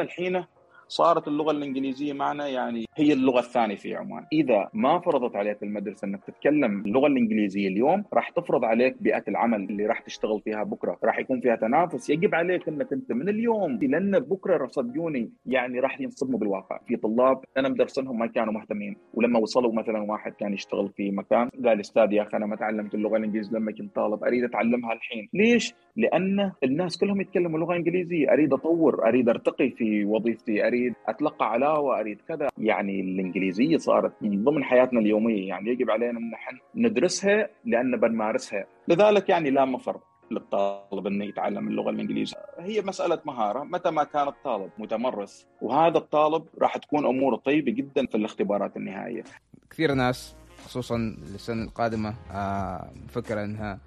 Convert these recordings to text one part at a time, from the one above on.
الحين صارت اللغة الإنجليزية معنا يعني هي اللغة الثانية في عمان، إذا ما فرضت عليك المدرسة إنك تتكلم اللغة الإنجليزية اليوم راح تفرض عليك بيئة العمل اللي راح تشتغل فيها بكرة، راح يكون فيها تنافس، يجب عليك إنك أنت من اليوم لأن بكرة صدقوني يعني راح ينصدموا بالواقع، في طلاب أنا مدرسنهم ما كانوا مهتمين، ولما وصلوا مثلا واحد كان يشتغل في مكان قال أستاذ يا أخي أنا ما تعلمت اللغة الإنجليزية لما كنت طالب أريد أتعلمها الحين، ليش؟ لأن الناس كلهم يتكلموا لغة إنجليزية، أريد أطور، أريد أرتقي في وظيفتي، أريد أتلقى علاوة، أريد كذا، يعني الإنجليزية صارت من ضمن حياتنا اليومية، يعني يجب علينا أن نحن ندرسها لأن بنمارسها، لذلك يعني لا مفر للطالب انه يتعلم اللغة الإنجليزية، هي مسألة مهارة، متى ما كان الطالب متمرس وهذا الطالب راح تكون أموره طيبة جدا في الاختبارات النهائية. كثير ناس خصوصا السنة القادمة آه فكرة إنها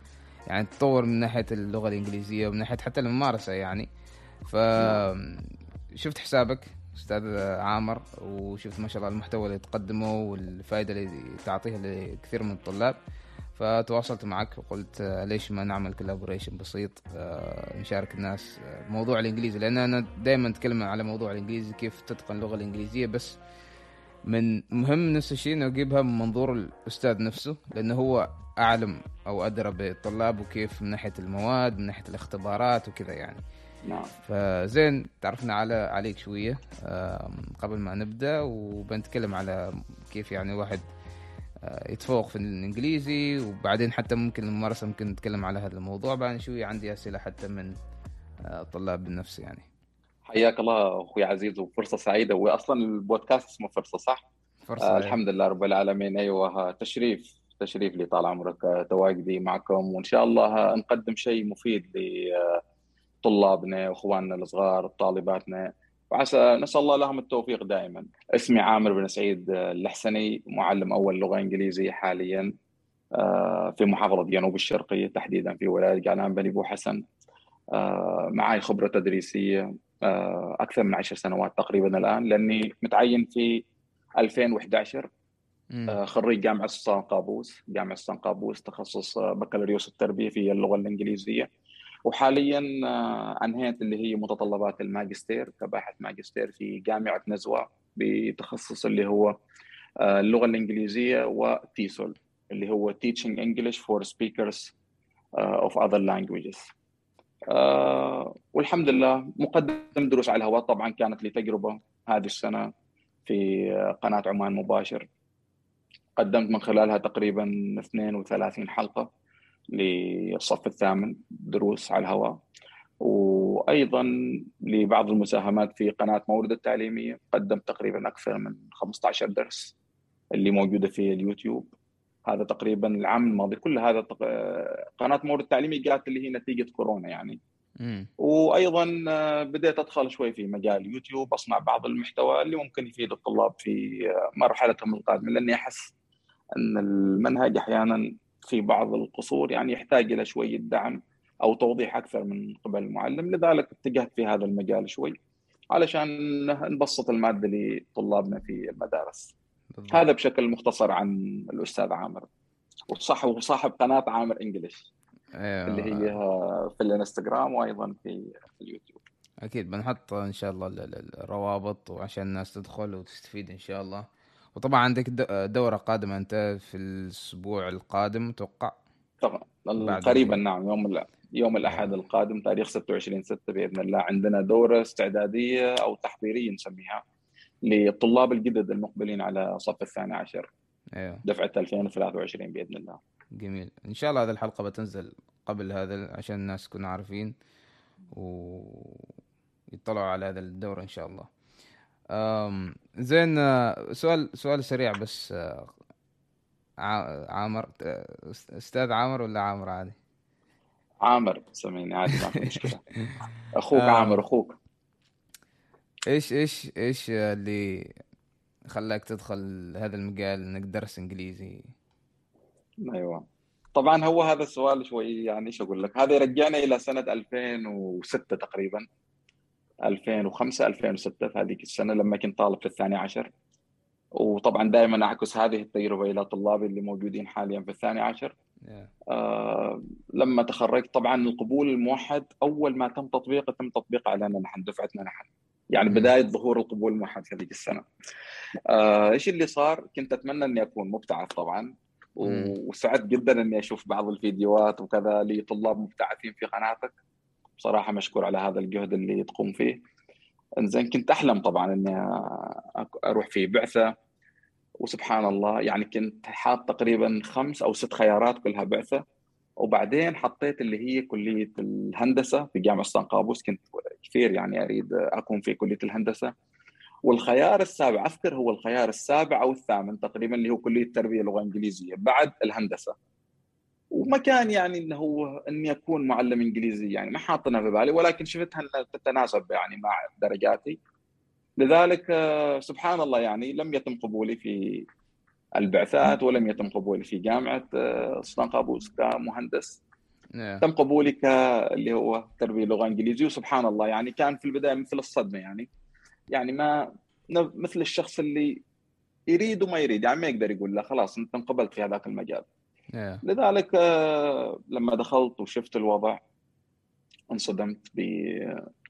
يعني تطور من ناحية اللغة الإنجليزية ومن ناحية حتى الممارسة يعني. ف شفت حسابك أستاذ عامر وشفت ما شاء الله المحتوى اللي تقدمه والفائدة اللي تعطيها لكثير من الطلاب. فتواصلت معك وقلت ليش ما نعمل كولابوريشن بسيط نشارك الناس موضوع الإنجليزي. لأن أنا دائما أتكلم على موضوع الإنجليزي كيف تتقن اللغة الإنجليزية بس من مهم نفس الشيء إنه اجيبها من منظور الأستاذ نفسه لأنه هو أعلم أو أدرى بالطلاب وكيف من ناحية المواد من ناحية الاختبارات وكذا يعني. نعم. فزين تعرفنا على عليك شوية قبل ما نبدأ وبنتكلم على كيف يعني الواحد يتفوق في الإنجليزي وبعدين حتى ممكن الممارسة ممكن نتكلم على هذا الموضوع بعد شوية عندي أسئلة حتى من طلاب بالنفس يعني. حياك الله أخوي عزيز وفرصة سعيدة واصلا البودكاست اسمه فرصة صح؟ فرصة آه الحمد لله رب العالمين أيوه تشريف تشريف لي طال عمرك تواجدي معكم وإن شاء الله نقدم شيء مفيد لطلابنا واخواننا الصغار طالباتنا وعسى نسأل الله لهم التوفيق دائما. اسمي عامر بن سعيد اللحسني معلم أول لغة إنجليزية حاليا في محافظة جنوب الشرقية تحديدا في ولاية قعنان بني بو حسن. معي خبرة تدريسية أكثر من عشر سنوات تقريبا الآن لأني متعين في 2011 خريج جامعة السلطان قابوس. جامعة السلطان قابوس تخصص بكالوريوس التربية في اللغة الإنجليزية. وحاليا أنهيت اللي هي متطلبات الماجستير كباحث ماجستير في جامعة نزوة بتخصص اللي هو اللغة الإنجليزية وتيسول اللي هو Teaching English for Speakers of Other Languages. آه والحمد لله مقدم دروس على الهواء. طبعا كانت لي تجربة هذه السنة في قناة عمان مباشر. قدمت من خلالها تقريبا 32 حلقة للصف الثامن دروس على الهواء. وأيضا لبعض المساهمات في قناة مورد التعليمية قدمت تقريبا أكثر من 15 درس اللي موجودة في اليوتيوب. هذا تقريبا العام الماضي. كل هذا تق... قناة مورد التعليمي جات اللي هي نتيجة كورونا يعني. مم. وأيضا بديت أدخل شوي في مجال يوتيوب أصنع بعض المحتوى اللي ممكن يفيد الطلاب في مرحلتهم القادمة لأني أحس أن المنهج أحيانا في بعض القصور يعني يحتاج إلى شوية دعم أو توضيح أكثر من قبل المعلم. لذلك اتجهت في هذا المجال شوي علشان نبسط المادة لطلابنا في المدارس. بالضبط. هذا بشكل مختصر عن الأستاذ عامر. وصح وصاحب قناة عامر انجلش أيوة. اللي هي في الإنستغرام وأيضا في اليوتيوب. أكيد بنحط إن شاء الله الروابط وعشان الناس تدخل وتستفيد إن شاء الله. وطبعا عندك دورة قادمة أنت في الأسبوع القادم أتوقع؟ طبعا قريبا نعم يوم يوم الأحد القادم تاريخ 26 6 بإذن الله. عندنا دورة استعدادية أو تحضيرية نسميها. للطلاب الجدد المقبلين على صف الثاني عشر. أيوه دفعة 2023 بإذن الله. جميل. إن شاء الله هذه الحلقة بتنزل قبل هذا عشان الناس يكونوا عارفين ويطلعوا على هذا الدورة إن شاء الله. أم زين سؤال سؤال سريع بس عامر أستاذ عامر ولا عامر عادي؟ عامر سميني عادي ما في مشكلة. أخوك عامر أخوك. إيش إيش إيش اللي خلاك تدخل هذا المجال إنك درس إنجليزي؟ أيوه. طبعا هو هذا السؤال شوي يعني إيش أقول لك؟ هذا يرجعنا إلى سنة 2006 تقريبا. 2005 2006 في هذيك السنة لما كنت طالب في الثاني عشر. وطبعا دائما أعكس هذه التجربة إلى طلابي اللي موجودين حاليا في الثاني عشر. Yeah. آه لما تخرجت طبعا القبول الموحد أول ما تم تطبيقه تم تطبيقه علينا نحن دفعتنا نحن. يعني بداية ظهور القبول الموحد في هذيك السنة. آه، إيش اللي صار؟ كنت أتمنى إني أكون مبتعث طبعا وسعدت جدا إني أشوف بعض الفيديوهات وكذا لطلاب مبتعثين في قناتك. بصراحة مشكور على هذا الجهد اللي تقوم فيه. إنزين كنت أحلم طبعا إني أروح في بعثة. وسبحان الله يعني كنت حاط تقريبا خمس أو ست خيارات كلها بعثة. وبعدين حطيت اللي هي كلية الهندسة في جامعة سان قابوس. كنت كثير يعني أريد أكون في كلية الهندسة. والخيار السابع أذكر هو الخيار السابع أو الثامن تقريبا اللي هو كلية تربيه لغه انجليزيه بعد الهندسة. وما كان يعني إنه هو إني أكون معلم إنجليزي يعني ما حاطنها في بالي ولكن شفتها إنها تتناسب يعني مع درجاتي. لذلك آه، سبحان الله يعني لم يتم قبولي في البعثات ولم يتم قبولي في جامعة آه، سلطان قابوس كمهندس نعم. تم قبولي ك اللي هو تربية لغه انجليزيه وسبحان الله يعني كان في البداية مثل الصدمة يعني يعني ما مثل الشخص اللي يريد وما يريد يعني ما يقدر يقول لا خلاص انت انقبلت في هذاك المجال yeah. لذلك آه، لما دخلت وشفت الوضع انصدمت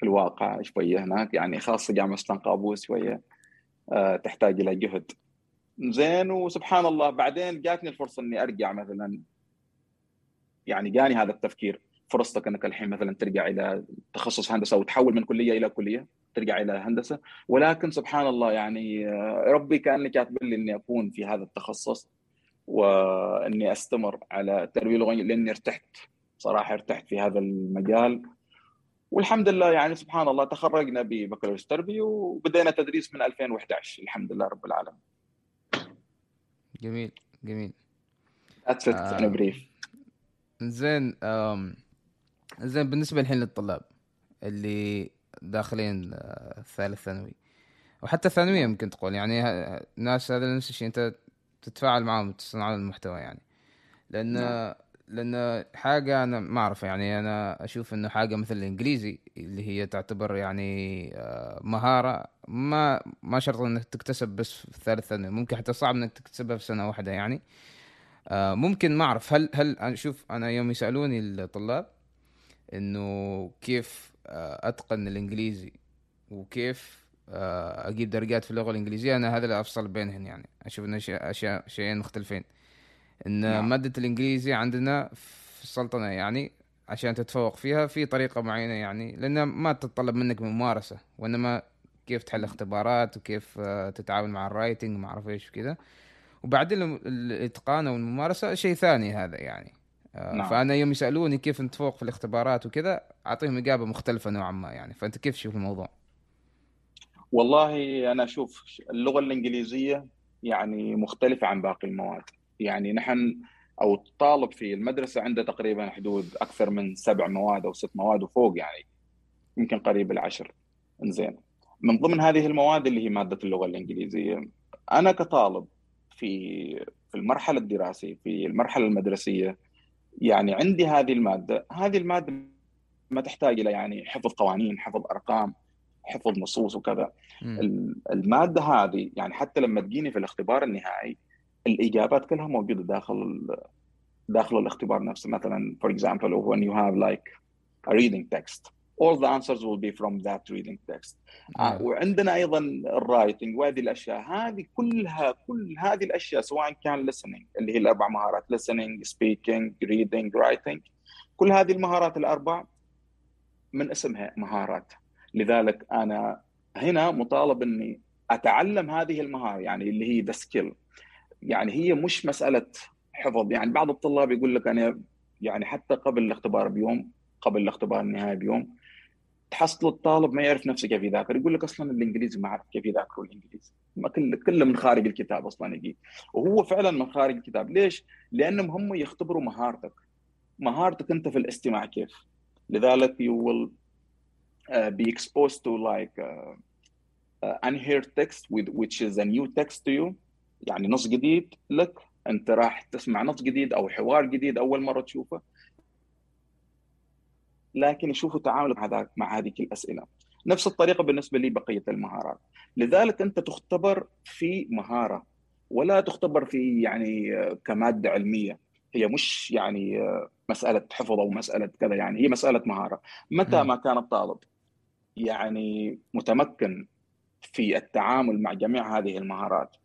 بالواقع شوية هناك يعني خاصة جامعة سلطان قابوس شوية آه، تحتاج إلى جهد زين وسبحان الله بعدين جاتني الفرصة إني أرجع مثلا. يعني جاني هذا التفكير فرصتك إنك الحين مثلا ترجع إلى تخصص هندسة وتحول من كلية إلى كلية ترجع إلى هندسة. ولكن سبحان الله يعني آه، ربي كان كاتب لي إني أكون في هذا التخصص وإني أستمر على التربيه اللغويه لأني ارتحت. صراحة ارتحت في هذا المجال. والحمد لله يعني سبحان الله تخرجنا ببكالوريوس تربية وبدينا تدريس من 2011 الحمد لله رب العالمين. جميل جميل That's it آه. a brief زين زين بالنسبة الحين للطلاب اللي داخلين آه، ثالث ثانوي وحتى ثانوية ممكن تقول يعني ناس هذا نفس الشيء أنت تتفاعل معهم تصنعون المحتوى يعني لأن نعم. لأن حاجة أنا ما أعرف يعني أنا أشوف إنه حاجة مثل الإنجليزي اللي هي تعتبر يعني آه، مهارة ما ما شرط إنك تكتسب بس في الثالث ثانوي ممكن حتى صعب إنك تكتسبها في سنة واحدة يعني. آه، ممكن ما أعرف هل هل أشوف أنا يوم يسألوني الطلاب إنه كيف آه، أتقن الإنجليزي وكيف أجيب درجات في اللغة الإنجليزية أنا هذا اللي أفصل بينهم يعني أشوف إنه أشياء شيئين مختلفين. إن نعم. مادة الإنجليزي عندنا في السلطنة يعني عشان تتفوق فيها في طريقة معينة يعني لأنها ما تتطلب منك ممارسة وإنما كيف تحل اختبارات وكيف آه، تتعامل مع الرايتنج ما أعرف إيش وكذا وبعدين الإتقان والممارسه شيء ثاني هذا يعني آه، نعم. فأنا يوم يسألوني كيف نتفوق في الاختبارات وكذا أعطيهم إجابة مختلفة نوعا ما يعني فأنت كيف تشوف الموضوع؟ والله أنا أشوف اللغة الإنجليزية يعني مختلفة عن باقي المواد يعني نحن أو الطالب في المدرسة عنده تقريبا حدود أكثر من سبع مواد أو ست مواد وفوق يعني يمكن قريب العشر. إنزين. من ضمن هذه المواد اللي هي مادة اللغة الإنجليزية أنا كطالب في في المرحلة الدراسية في المرحلة المدرسية يعني عندي هذه المادة. هذه المادة ما تحتاج إلى يعني حفظ قوانين حفظ أرقام حفظ نصوص وكذا. م. المادة هذه يعني حتى لما تجيني في الاختبار النهائي الإجابات كلها موجودة داخل داخل الاختبار نفسه. مثلا for example when you have like a reading text all the answers will be from that reading text. آه. وعندنا أيضا ال writing وهذه الأشياء. هذه كلها كل هذه الأشياء سواء كان listening اللي هي الأربع مهارات listening speaking reading writing كل هذه المهارات الأربع من اسمها مهارات. لذلك أنا هنا مطالب إني أتعلم هذه المهارة يعني اللي هي the skill يعني هي مش مسألة حفظ. يعني بعض الطلاب يقول لك أنا يعني حتى قبل الاختبار بيوم قبل الاختبار النهائي بيوم تحصل الطالب ما يعرف نفسه كيف يذاكر. يقول لك أصلا الإنجليزي ما أعرف كيف يذاكروا الإنجليزي. ما كل كله من خارج الكتاب أصلا يجي. وهو فعلا من خارج الكتاب. ليش؟ لأنهم هم يختبروا مهارتك. مهارتك أنت في الاستماع كيف. لذلك you will uh, be exposed to like uh, uh, unheard text which is a new text to you. يعني نص جديد لك أنت راح تسمع نص جديد أو حوار جديد أول مرة تشوفه. لكن يشوفوا تعاملك مع مع هذه الأسئلة. نفس الطريقة بالنسبة لي بقية المهارات. لذلك أنت تختبر في مهارة ولا تختبر في يعني كمادة علمية. هي مش يعني مسألة حفظ أو مسألة كذا يعني هي مسألة مهارة. متى ما كان الطالب يعني متمكن في التعامل مع جميع هذه المهارات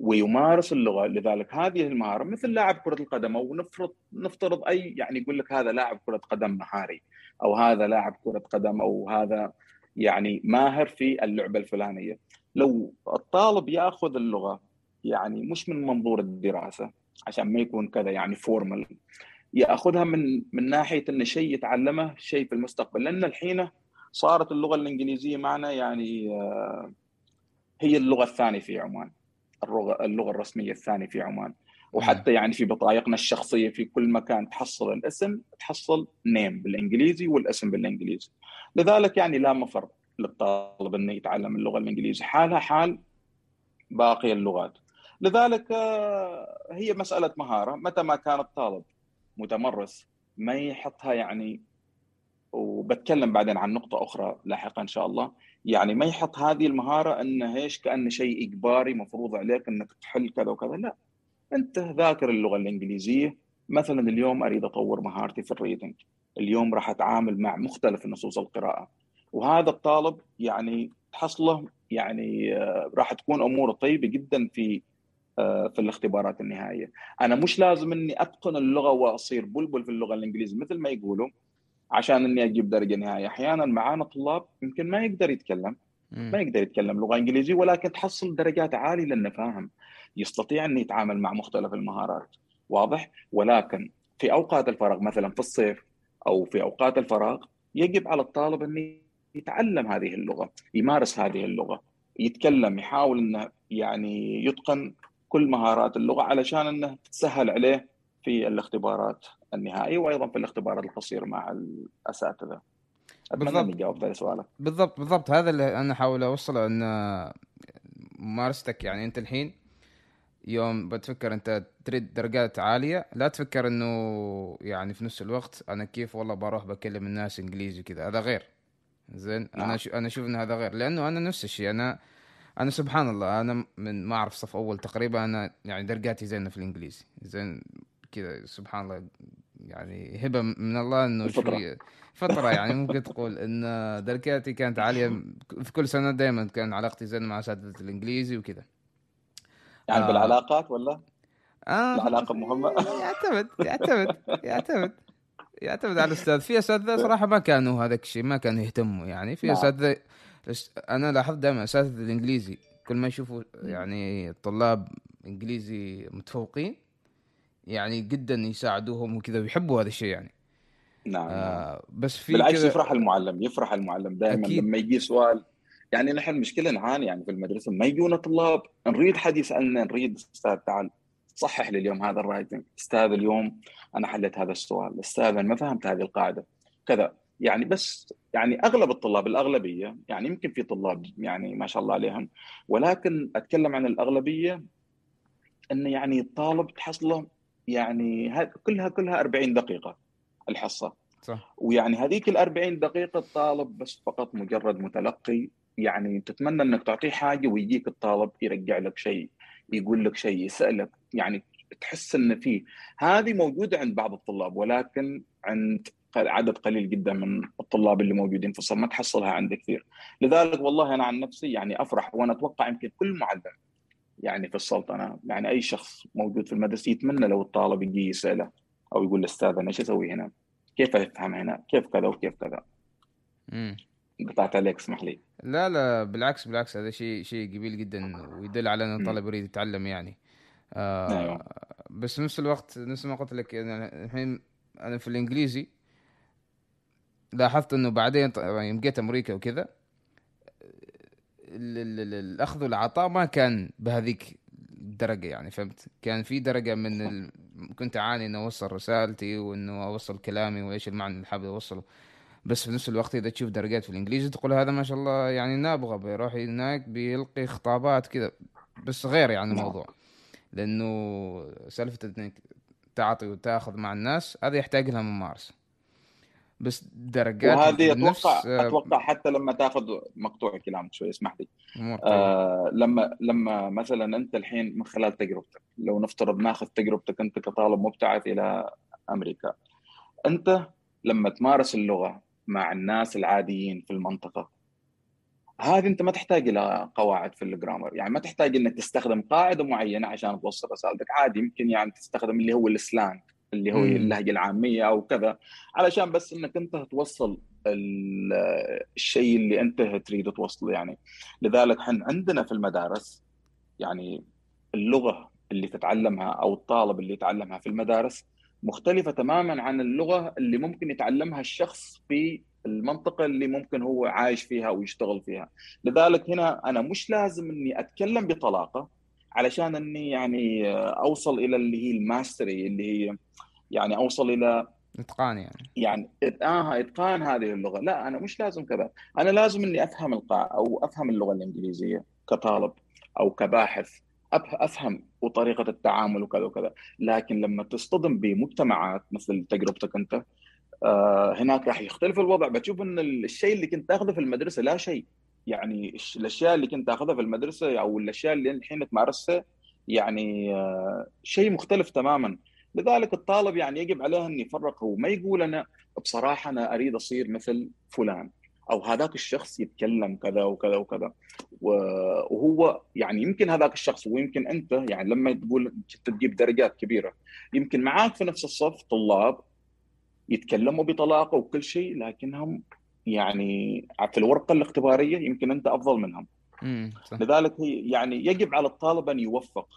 ويمارس اللغة. لذلك هذه المهارة مثل لاعب كرة القدم أو نفرض نفترض اي يعني يقول لك هذا لاعب كرة قدم مهاري أو هذا لاعب كرة قدم أو هذا يعني ماهر في اللعبة الفلانية. لو الطالب يأخذ اللغة يعني مش من منظور الدراسة عشان ما يكون كذا يعني فورمال يأخذها من من ناحية إنه شيء يتعلمه شيء في المستقبل. لأن الحين صارت اللغة الإنجليزية معنا يعني آه، هي اللغة الثانية في عمان. اللغة الرسمية الثانية في عمان. وحتى يعني في بطايقنا الشخصية في كل مكان تحصل الاسم تحصل نيم بالإنجليزي والاسم بالإنجليزي. لذلك يعني لا مفر للطالب إنه يتعلم اللغة الإنجليزية. حالها حال باقي اللغات. لذلك آه، هي مسألة مهارة. متى ما كان الطالب متمرس ما يحطها يعني وبتكلم بعدين عن نقطة أخرى لاحقا إن شاء الله. يعني ما يحط هذه المهارة أنه إيش كأنه شيء إجباري مفروض عليك أنك تحل كذا وكذا لا. أنت ذاكر اللغة الإنجليزية. مثلا اليوم أريد أطور مهارتي في الريدنج. اليوم راح أتعامل مع مختلف نصوص القراءة. وهذا الطالب يعني تحصله يعني آه، راح تكون أموره طيبة جدا في آه، في الاختبارات النهائية. أنا مش لازم إني أتقن اللغة وأصير بلبل في اللغة الإنجليزية مثل ما يقولوا عشان إني أجيب درجة نهائية. أحيانا معانا طلاب يمكن ما يقدر يتكلم ما يقدر يتكلم لغة إنجليزية ولكن تحصل درجات عالية لأنه فاهم يستطيع ان يتعامل مع مختلف المهارات. واضح؟ ولكن في أوقات الفراغ مثلا في الصيف أو في أوقات الفراغ يجب على الطالب إنه يتعلم هذه اللغة يمارس هذه اللغة يتكلم يحاول إنه يعني يتقن كل مهارات اللغة علشان إنه تسهل عليه في الاختبارات النهائيه وأيضا في الاختبارات القصيره مع الأساتذة. أتمنى أني جاوبت على سؤالك. بالضبط بالضبط. هذا اللي أنا احاول أوصله إن ممارستك يعني أنت الحين يوم بتفكر أنت تريد درجات عالية لا تفكر إنه يعني في نفس الوقت أنا كيف والله بروح بكلم الناس إنجليزي كذا هذا غير. زين؟ نعم. أنا أنا أشوف إن هذا غير. لأنه أنا نفس الشيء. أنا أنا سبحان الله أنا من ما أعرف صف أول تقريبا أنا يعني درجاتي زينة في الإنجليزي. زين؟ كذا سبحان الله يعني هبة من الله إنه شوي فترة يعني ممكن تقول إن درجاتي كانت عالية في كل سنة دائما كان علاقتي زين مع اساتذة الإنجليزي وكذا يعني آه بالعلاقات ولا؟ آه العلاقة مهمة؟ يعتمد يعتمد يعتمد يعتمد على الأستاذ في اساتذة صراحة ما كانوا هذاك الشيء ما كانوا يهتموا يعني في نعم. اساتذة أنا لاحظت دائما اساتذه الإنجليزي كل ما يشوفوا يعني طلاب إنجليزي متفوقين يعني جدا يساعدوهم وكذا ويحبوا هذا الشيء يعني. نعم آه بس في بالعكس يفرح المعلم يفرح المعلم دائما لما يجي سؤال. يعني نحن مشكله نعاني يعني في المدرسة ما يجونا طلاب. نريد حد يسألنا نريد أستاذ تعال صحح لي اليوم هذا الرايتنج أستاذ اليوم أنا حليت هذا السؤال. أستاذ أنا ما فهمت هذه القاعدة. كذا. يعني بس يعني أغلب الطلاب الأغلبية يعني يمكن في طلاب يعني ما شاء الله عليهم ولكن أتكلم عن الأغلبية انه يعني الطالب تحصله يعني كلها كلها 40 دقيقة الحصة. صح. ويعني هذيك ال 40 دقيقة الطالب بس فقط مجرد متلقي. يعني تتمنى إنك تعطيه حاجة ويجيك الطالب يرجع لك شيء يقول لك شيء يسألك. يعني تحس إن في هذه موجودة عند بعض الطلاب ولكن عند عدد قليل جدا من الطلاب اللي موجودين في الصف. ما تحصلها عندي كثير. لذلك والله أنا عن نفسي يعني أفرح وأنا أتوقع يمكن كل معلم يعني في السلطنه يعني أي شخص موجود في المدرسة يتمنى لو الطالب يجي يسأله أو يقول الأستاذ أنا إيش أسوي هنا؟ كيف أفهم هنا؟ كيف كذا وكيف كذا؟ امم قطعت عليك اسمح لي لا لا بالعكس بالعكس هذا شيء شيء جميل جدا ويدل على إن الطالب يريد يتعلم يعني آه أيوه. بس نفس الوقت نفس ما قلت لك يعني الحين أنا في الإنجليزي لاحظت إنه بعدين يوم جيت أمريكا وكذا الأخذ والعطاء ما كان بهذيك الدرجة يعني فهمت؟ كان في درجة من ال... كنت أعاني إنه أوصل رسالتي وإنه أوصل كلامي وإيش المعنى اللي حابب اوصله بس في نفس الوقت إذا تشوف درجات في الإنجليزي تقول هذا ما شاء الله يعني نابغة بيروح هناك بيلقي خطابات كذا. بس غير يعني نعم. الموضوع لأنه سالفة إنك تعطي وتأخذ مع الناس هذا يحتاج لها ممارسه بس درجات وهذه أتوقع أتوقع حتى لما تاخذ مقطوع كلامك شوي اسمح لي. آه لما لما مثلا أنت الحين من خلال تجربتك لو نفترض ناخذ تجربتك أنت كطالب مبتعث إلى أمريكا أنت لما تمارس اللغة مع الناس العاديين في المنطقة هذه أنت ما تحتاج إلى قواعد في الجرامر. يعني ما تحتاج إنك تستخدم قاعدة معينة عشان توصل رسالتك. عادي يمكن يعني تستخدم اللي هو السلانج. اللي هو اللهجة العامية أو كذا علشان بس إنك أنت توصل الشيء اللي أنت تريد توصله يعني. لذلك إحنا عندنا في المدارس يعني اللغة اللي تتعلمها أو الطالب اللي يتعلمها في المدارس مختلفة تماما عن اللغة اللي ممكن يتعلمها الشخص في المنطقة اللي ممكن هو عايش فيها ويشتغل فيها. لذلك هنا أنا مش لازم إني أتكلم بطلاقة علشان إني يعني أوصل إلى اللي هي الماستري اللي هي يعني أوصل إلى إتقان يعني. يعني آه إتقان هذه اللغة. لا أنا مش لازم كذا. أنا لازم إني أفهم القاع أو أفهم اللغة الإنجليزية كطالب أو كباحث. أفهم وطريقه التعامل وكذا وكذا. لكن لما تصطدم بمجتمعات مثل تجربتك أنت آه هناك راح يختلف الوضع. بتشوف إن الشيء اللي كنت تأخذه في المدرسة لا شيء. يعني الأشياء اللي كنت تأخذها في المدرسة أو الأشياء اللي الحين تمارسها يعني آه شيء مختلف تماما. لذلك الطالب يعني يجب عليه أن يفرق هو ما يقول أنا بصراحة أنا أريد أصير مثل فلان أو هذاك الشخص يتكلم كذا وكذا وكذا. وهو يعني يمكن هذاك الشخص ويمكن أنت يعني لما تقول تجيب درجات كبيرة يمكن معاك في نفس الصف طلاب يتكلموا بطلاقة وكل شيء لكنهم يعني في الورقة الاختبارية يمكن أنت أفضل منهم. لذلك يعني يجب على الطالب أن يوفق.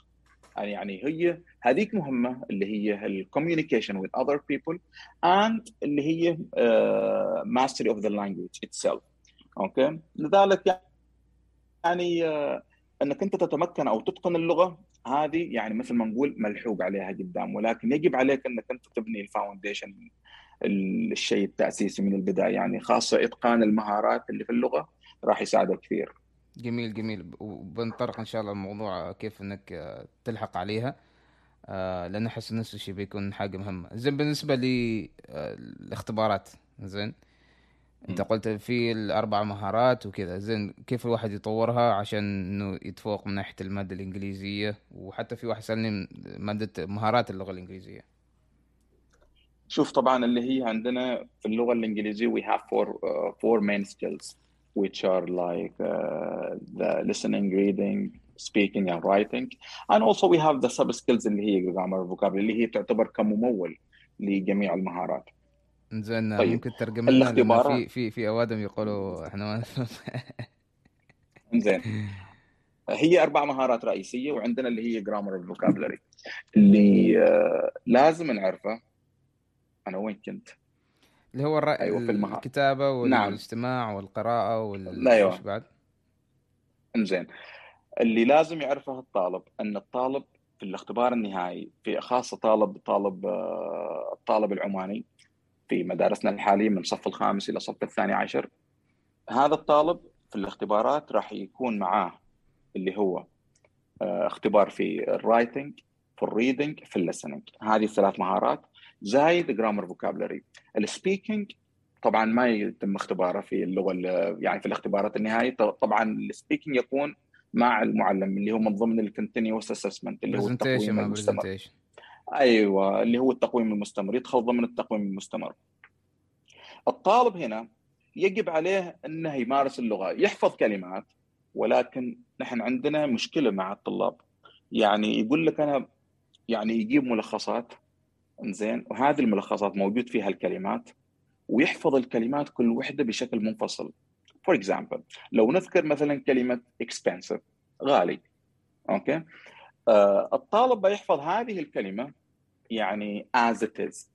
يعني هي هذيك مهمة اللي هي الكوميونيكيشن with other people and اللي هي uh, mastery of the language itself okay? لذلك يعني uh, إنك أنت تتمكن أو تتقن اللغة هذه يعني مثل ما نقول ملحوق عليها قدام ولكن يجب عليك إنك أنت تبني ال foundation الشيء التأسيسي من البداية يعني خاصة إتقان المهارات اللي في اللغة راح يساعدك كثير. جميل جميل. وبنطرق إن شاء الله الموضوع كيف إنك آه، تلحق عليها. آه، لأن أحس نفس الشيء بيكون حاجة مهمة. زين بالنسبة للاختبارات آه، زين أنت قلت في الأربع مهارات وكذا. زين كيف الواحد يطورها عشان إنه يتفوق من ناحية المادة الإنجليزية؟ وحتى في واحد سألني مادة مهارات اللغة الإنجليزية. شوف طبعا اللي هي عندنا في اللغة الإنجليزية we have four uh, four main skills. Which are like uh, the listening, reading, speaking and writing. And also we have the sub skills اللي هي grammar vocabulary اللي هي تعتبر كممول لجميع المهارات. زين طيب. ممكن ترجم لنا؟ في في في أوادم يقولوا إحنا ما زين هي أربع مهارات رئيسية وعندنا اللي هي جرامر vocabulary. اللي uh, لازم نعرفه أنا وين كنت؟ اللي هو الرأي أيوة في المها... الكتابة نعم. والاستماع نعم. والقراءة وال أيوه بعد إنزين اللي لازم يعرفه الطالب أن الطالب في الاختبار النهائي في خاصة طالب طالب آه، الطالب العماني في مدارسنا الحالية من الصف الخامس إلى الصف الثاني عشر هذا الطالب في الاختبارات راح يكون معاه اللي هو آه، اختبار في ال writing في ال reading في ال listening هذه الثلاث مهارات زايد grammar vocabulary ال speaking طبعا ما يتم اختباره في اللغة يعني في الاختبارات النهائية. طبعا ال speaking يكون مع المعلم اللي هو من ضمن ال continuous assessment اللي هو التقويم المستمر. أيوه اللي هو التقويم المستمر يدخل ضمن التقويم المستمر. الطالب هنا يجب عليه إنه يمارس اللغة يحفظ كلمات ولكن نحن عندنا مشكلة مع الطلاب. يعني يقول لك أنا يعني يجيب ملخصات زين؟ وهذه الملخصات موجود فيها الكلمات ويحفظ الكلمات كل وحدة بشكل منفصل. For example لو نذكر مثلا كلمة expensive غالي. Okay؟ آه الطالب بيحفظ هذه الكلمة يعني as it is.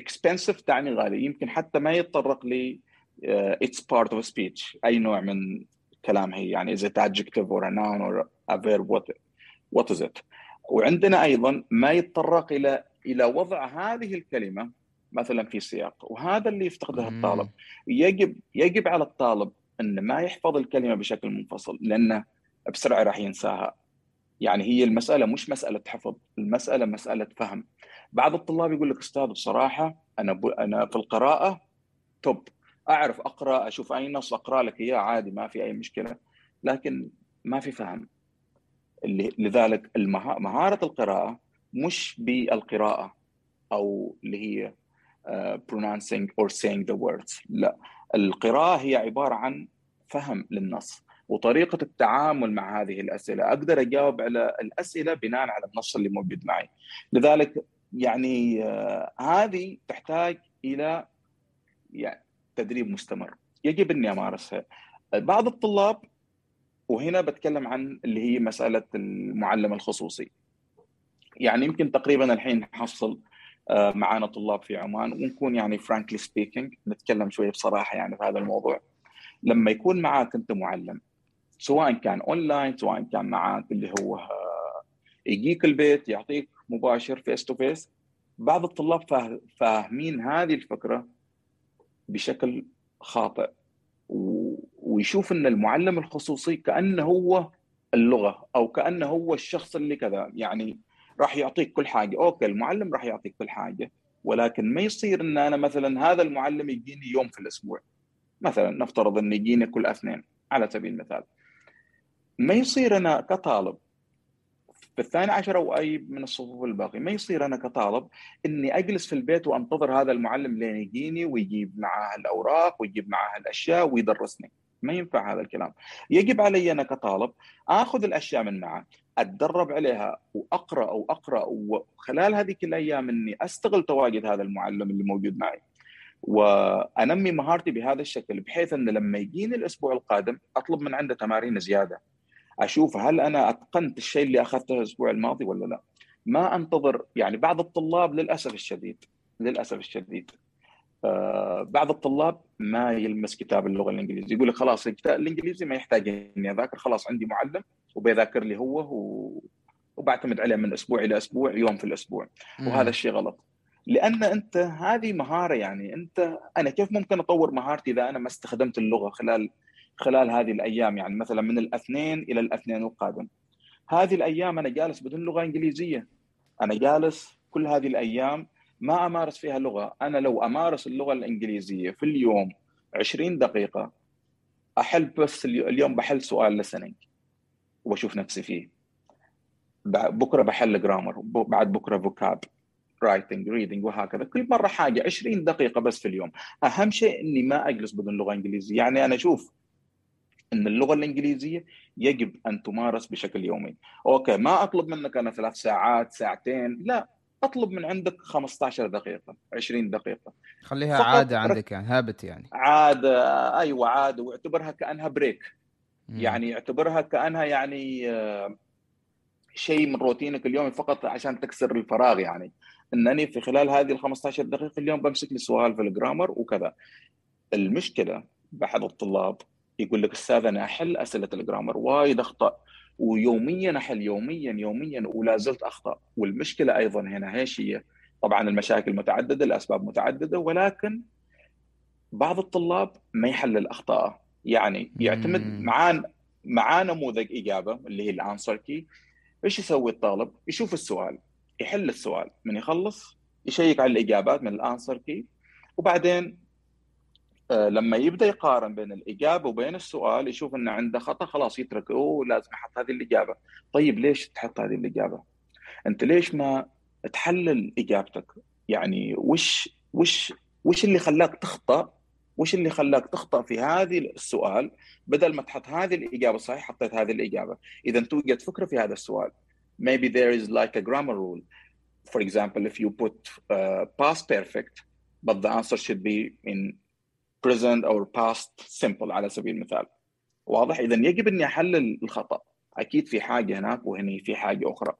Expensive تعني غالي. يمكن حتى ما يتطرق ل uh, it's part of speech. أي نوع من كلام هي. يعني is it adjective or a noun or a verb what, what is it وعندنا أيضا ما يتطرق إلى إلى وضع هذه الكلمة مثلا في سياق وهذا اللي يفتقده الطالب. يجب يجب على الطالب إن ما يحفظ الكلمة بشكل منفصل لأنه بسرعة راح ينساها. يعني هي المسألة مش مسألة حفظ المسألة مسألة فهم. بعض الطلاب يقول لك أستاذ بصراحة أنا ب... أنا في القراءة توب. أعرف أقرأ أشوف أي نص أقرأ لك إياه عادي ما في أي مشكلة. لكن ما في فهم. اللي لذلك المه... مهارة القراءة مش بالقراءة أو اللي هي uh, pronouncing or saying the words. لا القراءة هي عبارة عن فهم للنص وطريقة التعامل مع هذه الأسئلة. أقدر أجاوب على الأسئلة بناء على النص اللي موجود معي. لذلك يعني آه هذه تحتاج إلى يعني تدريب مستمر. يجب أني أمارسها. بعض الطلاب وهنا بتكلم عن اللي هي مسألة المعلم الخصوصي. يعني يمكن تقريبا الحين نحصل آه، معنا طلاب في عمان. ونكون يعني frankly speaking نتكلم شوية بصراحة يعني في هذا الموضوع. لما يكون معك أنت معلم سواء كان اونلاين سواء كان معك اللي هو آه، يجيك البيت يعطيك مباشر face to face بعض الطلاب فاهمين هذه الفكرة بشكل خاطئ. ويشوف إن المعلم الخصوصي كأنه هو اللغة أو كأنه هو الشخص اللي كذا. يعني راح يعطيك كل حاجة. أوكي المعلم راح يعطيك كل حاجة ولكن ما يصير إن أنا مثلا هذا المعلم يجيني يوم في الأسبوع. مثلا نفترض إنه يجيني كل اثنين على سبيل المثال. ما يصير أنا كطالب في الثاني عشر أو أي من الصفوف الباقي ما يصير أنا كطالب إني أجلس في البيت وأنتظر هذا المعلم لين يجيني ويجيب معاه الأوراق ويجيب معاه الأشياء ويدرسني. ما ينفع هذا الكلام. يجب علي أنا كطالب آخذ الأشياء من معه أتدرب عليها وأقرأ أو اقرا وخلال هذه الأيام إني أستغل تواجد هذا المعلم اللي موجود معي. وأنمي مهارتي بهذا الشكل بحيث أن لما يجيني الأسبوع القادم أطلب من عنده تمارين زيادة. أشوف هل أنا أتقنت الشيء اللي أخذته الأسبوع الماضي ولا لا. ما أنتظر يعني بعض الطلاب للأسف الشديد للأسف الشديد. بعض الطلاب ما يلمس كتاب اللغة الإنجليزية. يقول لك خلاص الكتاب الإنجليزي ما يحتاج إني أذاكر. خلاص عندي معلم وبيذاكر لي هو و... وبعتمد عليه من أسبوع إلى أسبوع يوم في الأسبوع. وهذا الشيء غلط. لأن أنت هذه مهارة يعني أنت أنا كيف ممكن أطور مهارتي إذا أنا ما استخدمت اللغة خلال خلال هذه الأيام؟ يعني مثلا من الاثنين إلى الاثنين القادم هذه الأيام أنا جالس بدون لغة إنجليزية. أنا جالس كل هذه الأيام ما أمارس فيها لغه أنا لو أمارس اللغة الإنجليزية في اليوم 20 دقيقة أحل بس اليوم بحل سؤال listening وأشوف نفسي فيه. بكرة بحل grammar بعد بكرة vocab writing reading وهكذا. كل مرة حاجة 20 دقيقة بس في اليوم. أهم شيء إني ما أجلس بدون لغة إنجليزية. يعني أنا أشوف إن اللغة الإنجليزية يجب أن تمارس بشكل يومي. Okay ما أطلب منك أنا ثلاث ساعات ساعتين لا. أطلب من عندك 15 دقيقة 20 دقيقة. خليها عادة عندك يعني habit يعني. عادة أيوه عادة واعتبرها كأنها break مم. يعني اعتبرها كأنها يعني آه، شيء من روتينك اليومي فقط عشان تكسر الفراغ يعني. إنني في خلال هذه ال 15 دقيقة اليوم بمسك لي سؤال في الجرامر وكذا. المشكلة بحد الطلاب يقول لك أستاذ أنا أحل أسئلة الجرامر وايد أخطأ. ويوميا احل يوميا يوميا ولا زلت أخطأ. والمشكلة أيضا هنا إيش هي؟ طبعا المشاكل متعددة الأسباب متعددة ولكن بعض الطلاب ما يحلل اخطائه يعني يعتمد معاه معاه نموذج إجابة اللي هي الآنسر كي. إيش يسوي الطالب؟ يشوف السؤال يحل السؤال. من يخلص يشيك على الإجابات من الآنسر كي. وبعدين لما يبدأ يقارن بين الإجابة وبين السؤال يشوف إنه عنده خطأ خلاص يترك اوه لازم أحط هذه الإجابة. طيب ليش تحط هذه الإجابة؟ أنت ليش ما تحلل إجابتك؟ يعني وش وش وش اللي خلاك تخطأ؟ وش اللي خلاك تخطأ في هذه السؤال؟ بدل ما تحط هذه الإجابة الصحيحه حطيت هذه الإجابة. إذا توجد فكرة في هذا السؤال. Maybe there is like a grammar rule. For example if you put uh, past perfect but the answer should be in present or past simple على سبيل المثال. واضح؟ اذا يجب إني أحلل الخطأ. أكيد في حاجة هناك وهني في حاجة أخرى.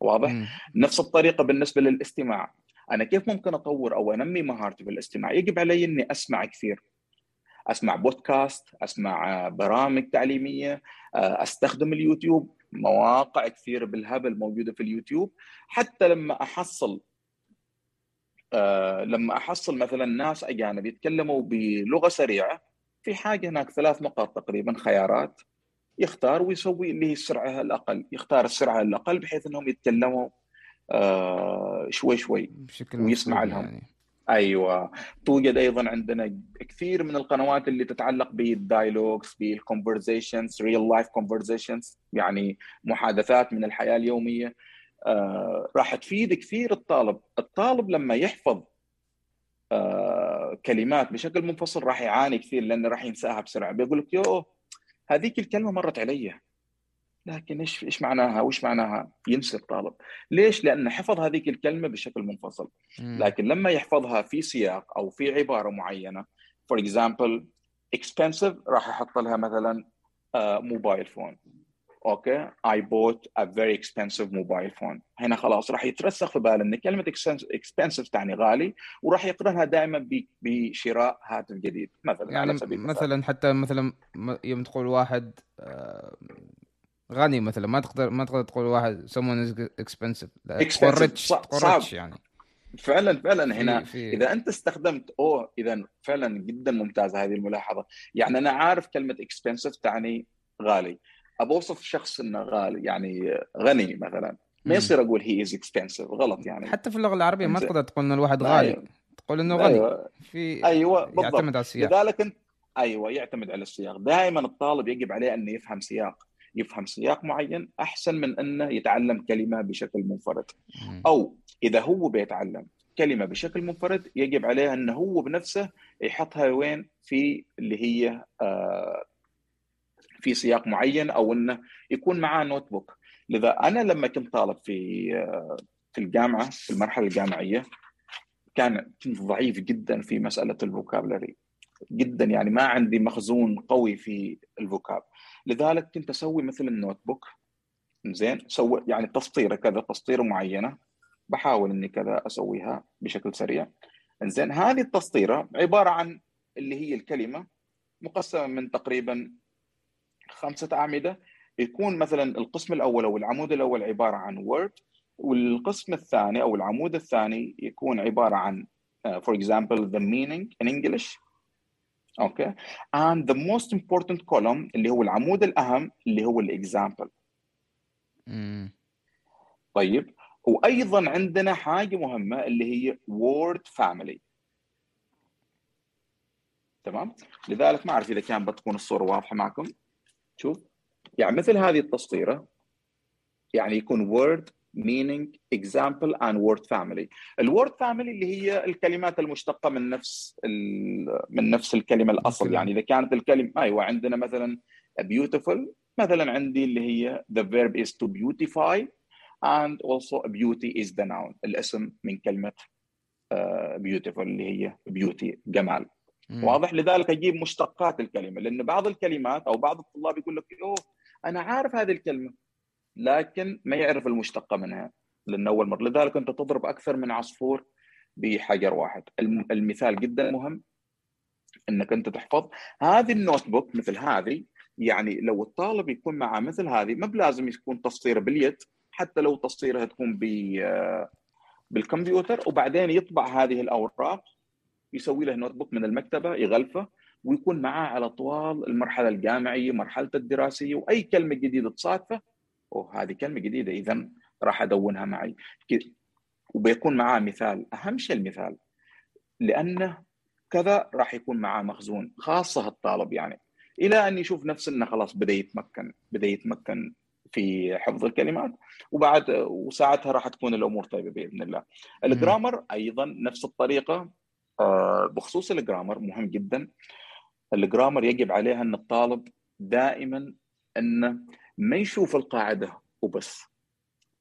واضح؟ مم. نفس الطريقة بالنسبة للاستماع. أنا كيف ممكن أطور أو أنمي مهارتي في الاستماع؟ يجب علي إني أسمع كثير. أسمع بودكاست أسمع برامج تعليمية أستخدم اليوتيوب مواقع كثير بالهبل موجودة في اليوتيوب. حتى لما أحصل آه، لما أحصل مثلا ناس أجانب يتكلموا بلغة سريعة في حاجة هناك ثلاث نقاط تقريبا خيارات يختار ويسوي اللي هي السرعة الأقل يختار السرعة الأقل بحيث إنهم يتكلموا آه، شوي شوي بشكل ويسمع لهم. يعني. أيوه. توجد أيضا عندنا كثير من القنوات اللي تتعلق بال dialogues بال conversations real life conversations يعني محادثات من الحياة اليومية. آه، راح تفيد كثير الطالب. الطالب لما يحفظ آه، كلمات بشكل منفصل راح يعاني كثير لأنه راح ينساها بسرعة. بيقول لك يوه هذيك الكلمة مرت علي. لكن إيش إيش معناها؟ وإيش معناها؟ ينسى الطالب. ليش؟ لأنه حفظ هذيك الكلمة بشكل منفصل. لكن لما يحفظها في سياق أو في عبارة معينة for example expensive راح يحط لها مثلا mobile uh, phone okay I bought a very expensive mobile phone هنا خلاص راح يترسخ في باله إن كلمة expensive تعني غالي وراح يقرنها دائما بشراء هاتف جديد مثلا يعني على سبيل مثلا حتى مثلا يوم تقول واحد آه، غني مثلا ما تقدر ما تقدر تقول واحد someone is expensive. تقول rich تقول يعني. فعلا فعلا. هنا في في... إذا أنت استخدمت أوه إذا فعلا جدا ممتازه هذه الملاحظة. يعني أنا عارف كلمة expensive تعني غالي. ابى أوصف شخص إنه غالي يعني غني مثلا. ما يصير أقول he is expensive غلط يعني. حتى في اللغة العربية ما تقدر تقول إن الواحد غالي. أيوة. تقول إنه غني. أيوة. في أيوه بالضبط. يعتمد على السياق. لذلك انت أيوه يعتمد على السياق. دائما الطالب يجب عليه انه يفهم سياق. يفهم سياق معين أحسن من أنه يتعلم كلمة بشكل منفرد. أو إذا هو بيتعلم كلمة بشكل منفرد يجب عليه أنه هو بنفسه يحطها وين؟ في اللي هي آه في سياق معين أو إنه يكون معاه notebook لذا أنا لما كنت طالب في آه في الجامعة في المرحلة الجامعية كان كنت ضعيف جدا في مسألة ال vocabulary. جدا يعني ما عندي مخزون قوي في ال vocab. لذلك كنت أسوي مثل ال notebook زين سوي يعني تسطيره كذا تسطيره معينة. بحاول إني كذا أسويها بشكل سريع. زين هذه التسطيره عبارة عن اللي هي الكلمة مقسمة من تقريبا خمسة أعمدة يكون مثلا القسم الأول أو العمود الأول عبارة عن word والقسم الثاني أو العمود الثاني يكون عبارة عن uh, for example the meaning in English. Okay? And the most important column اللي هو العمود الأهم اللي هو ال example طيب؟ وأيضا عندنا حاجة مهمة اللي هي word family. تمام؟ لذلك ما أعرف إذا كان بتكون الصورة واضحة معكم. شوف يعني مثل هذه التسطيره يعني يكون word meaning example and word family. الword family اللي هي الكلمات المشتقة من نفس من نفس الكلمة الأصل. يعني إذا كانت الكلمة أيوه عندنا مثلا beautiful مثلا عندي اللي هي the verb is to beautify and also beauty is the noun. الاسم من كلمة uh, beautiful اللي هي beauty جمال. مم. واضح لذلك أجيب مشتقات الكلمة لأن بعض الكلمات أو بعض الطلاب يقول لك أوه أنا عارف هذه الكلمة لكن ما يعرف المشتقة منها لأن أول مرة لذلك أنت تضرب أكثر من عصفور بحجر واحد المثال جدا مهم إنك أنت تحفظ هذه النوت بوك مثل هذه يعني لو الطالب يكون معه مثل هذه ما بلازم يكون تسطيره باليد حتى لو تسطيرها تكون بالكمبيوتر وبعدين يطبع هذه الأوراق يسوي له notebook من المكتبة يغلفه ويكون معاه على طوال المرحلة الجامعية مرحلة الدراسية وأي كلمة جديدة تصادفه أوه هذه كلمة جديدة. إذا راح أدونها معي. وبيكون معاه مثال أهم شيء المثال لأنه كذا راح يكون معاه مخزون خاصة الطالب يعني. إلى أن يشوف نفسه إنه خلاص بدأ يتمكن بدأ يتمكن في حفظ الكلمات وبعد وساعتها راح تكون الأمور طيبة بإذن الله. الجرامر أيضا نفس الطريقة بخصوص الجرامر مهم جدا. الجرامر يجب عليها أن الطالب دائما انه ما يشوف القاعدة وبس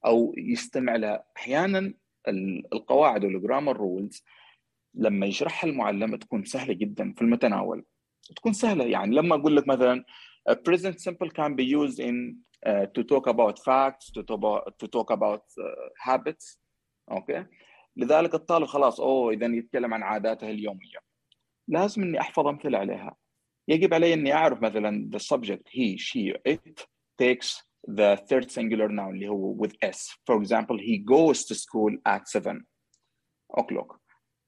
أو يستمع لها. أحيانا القواعد والجرامر رولز لما يشرحها المعلم تكون سهلة جدا في المتناول. تكون سهلة. يعني لما أقول لك مثلا present simple can be used in uh, to talk about facts to talk about, to talk about uh, habits. okay. لذلك الطالب خلاص اوه اذا يتكلم عن عاداته اليوميه لازم اني احفظ امثله عليها يجب علي اني اعرف مثلا the subject he she it takes the third singular noun اللي هو with s for example he goes to school at 7 o'clock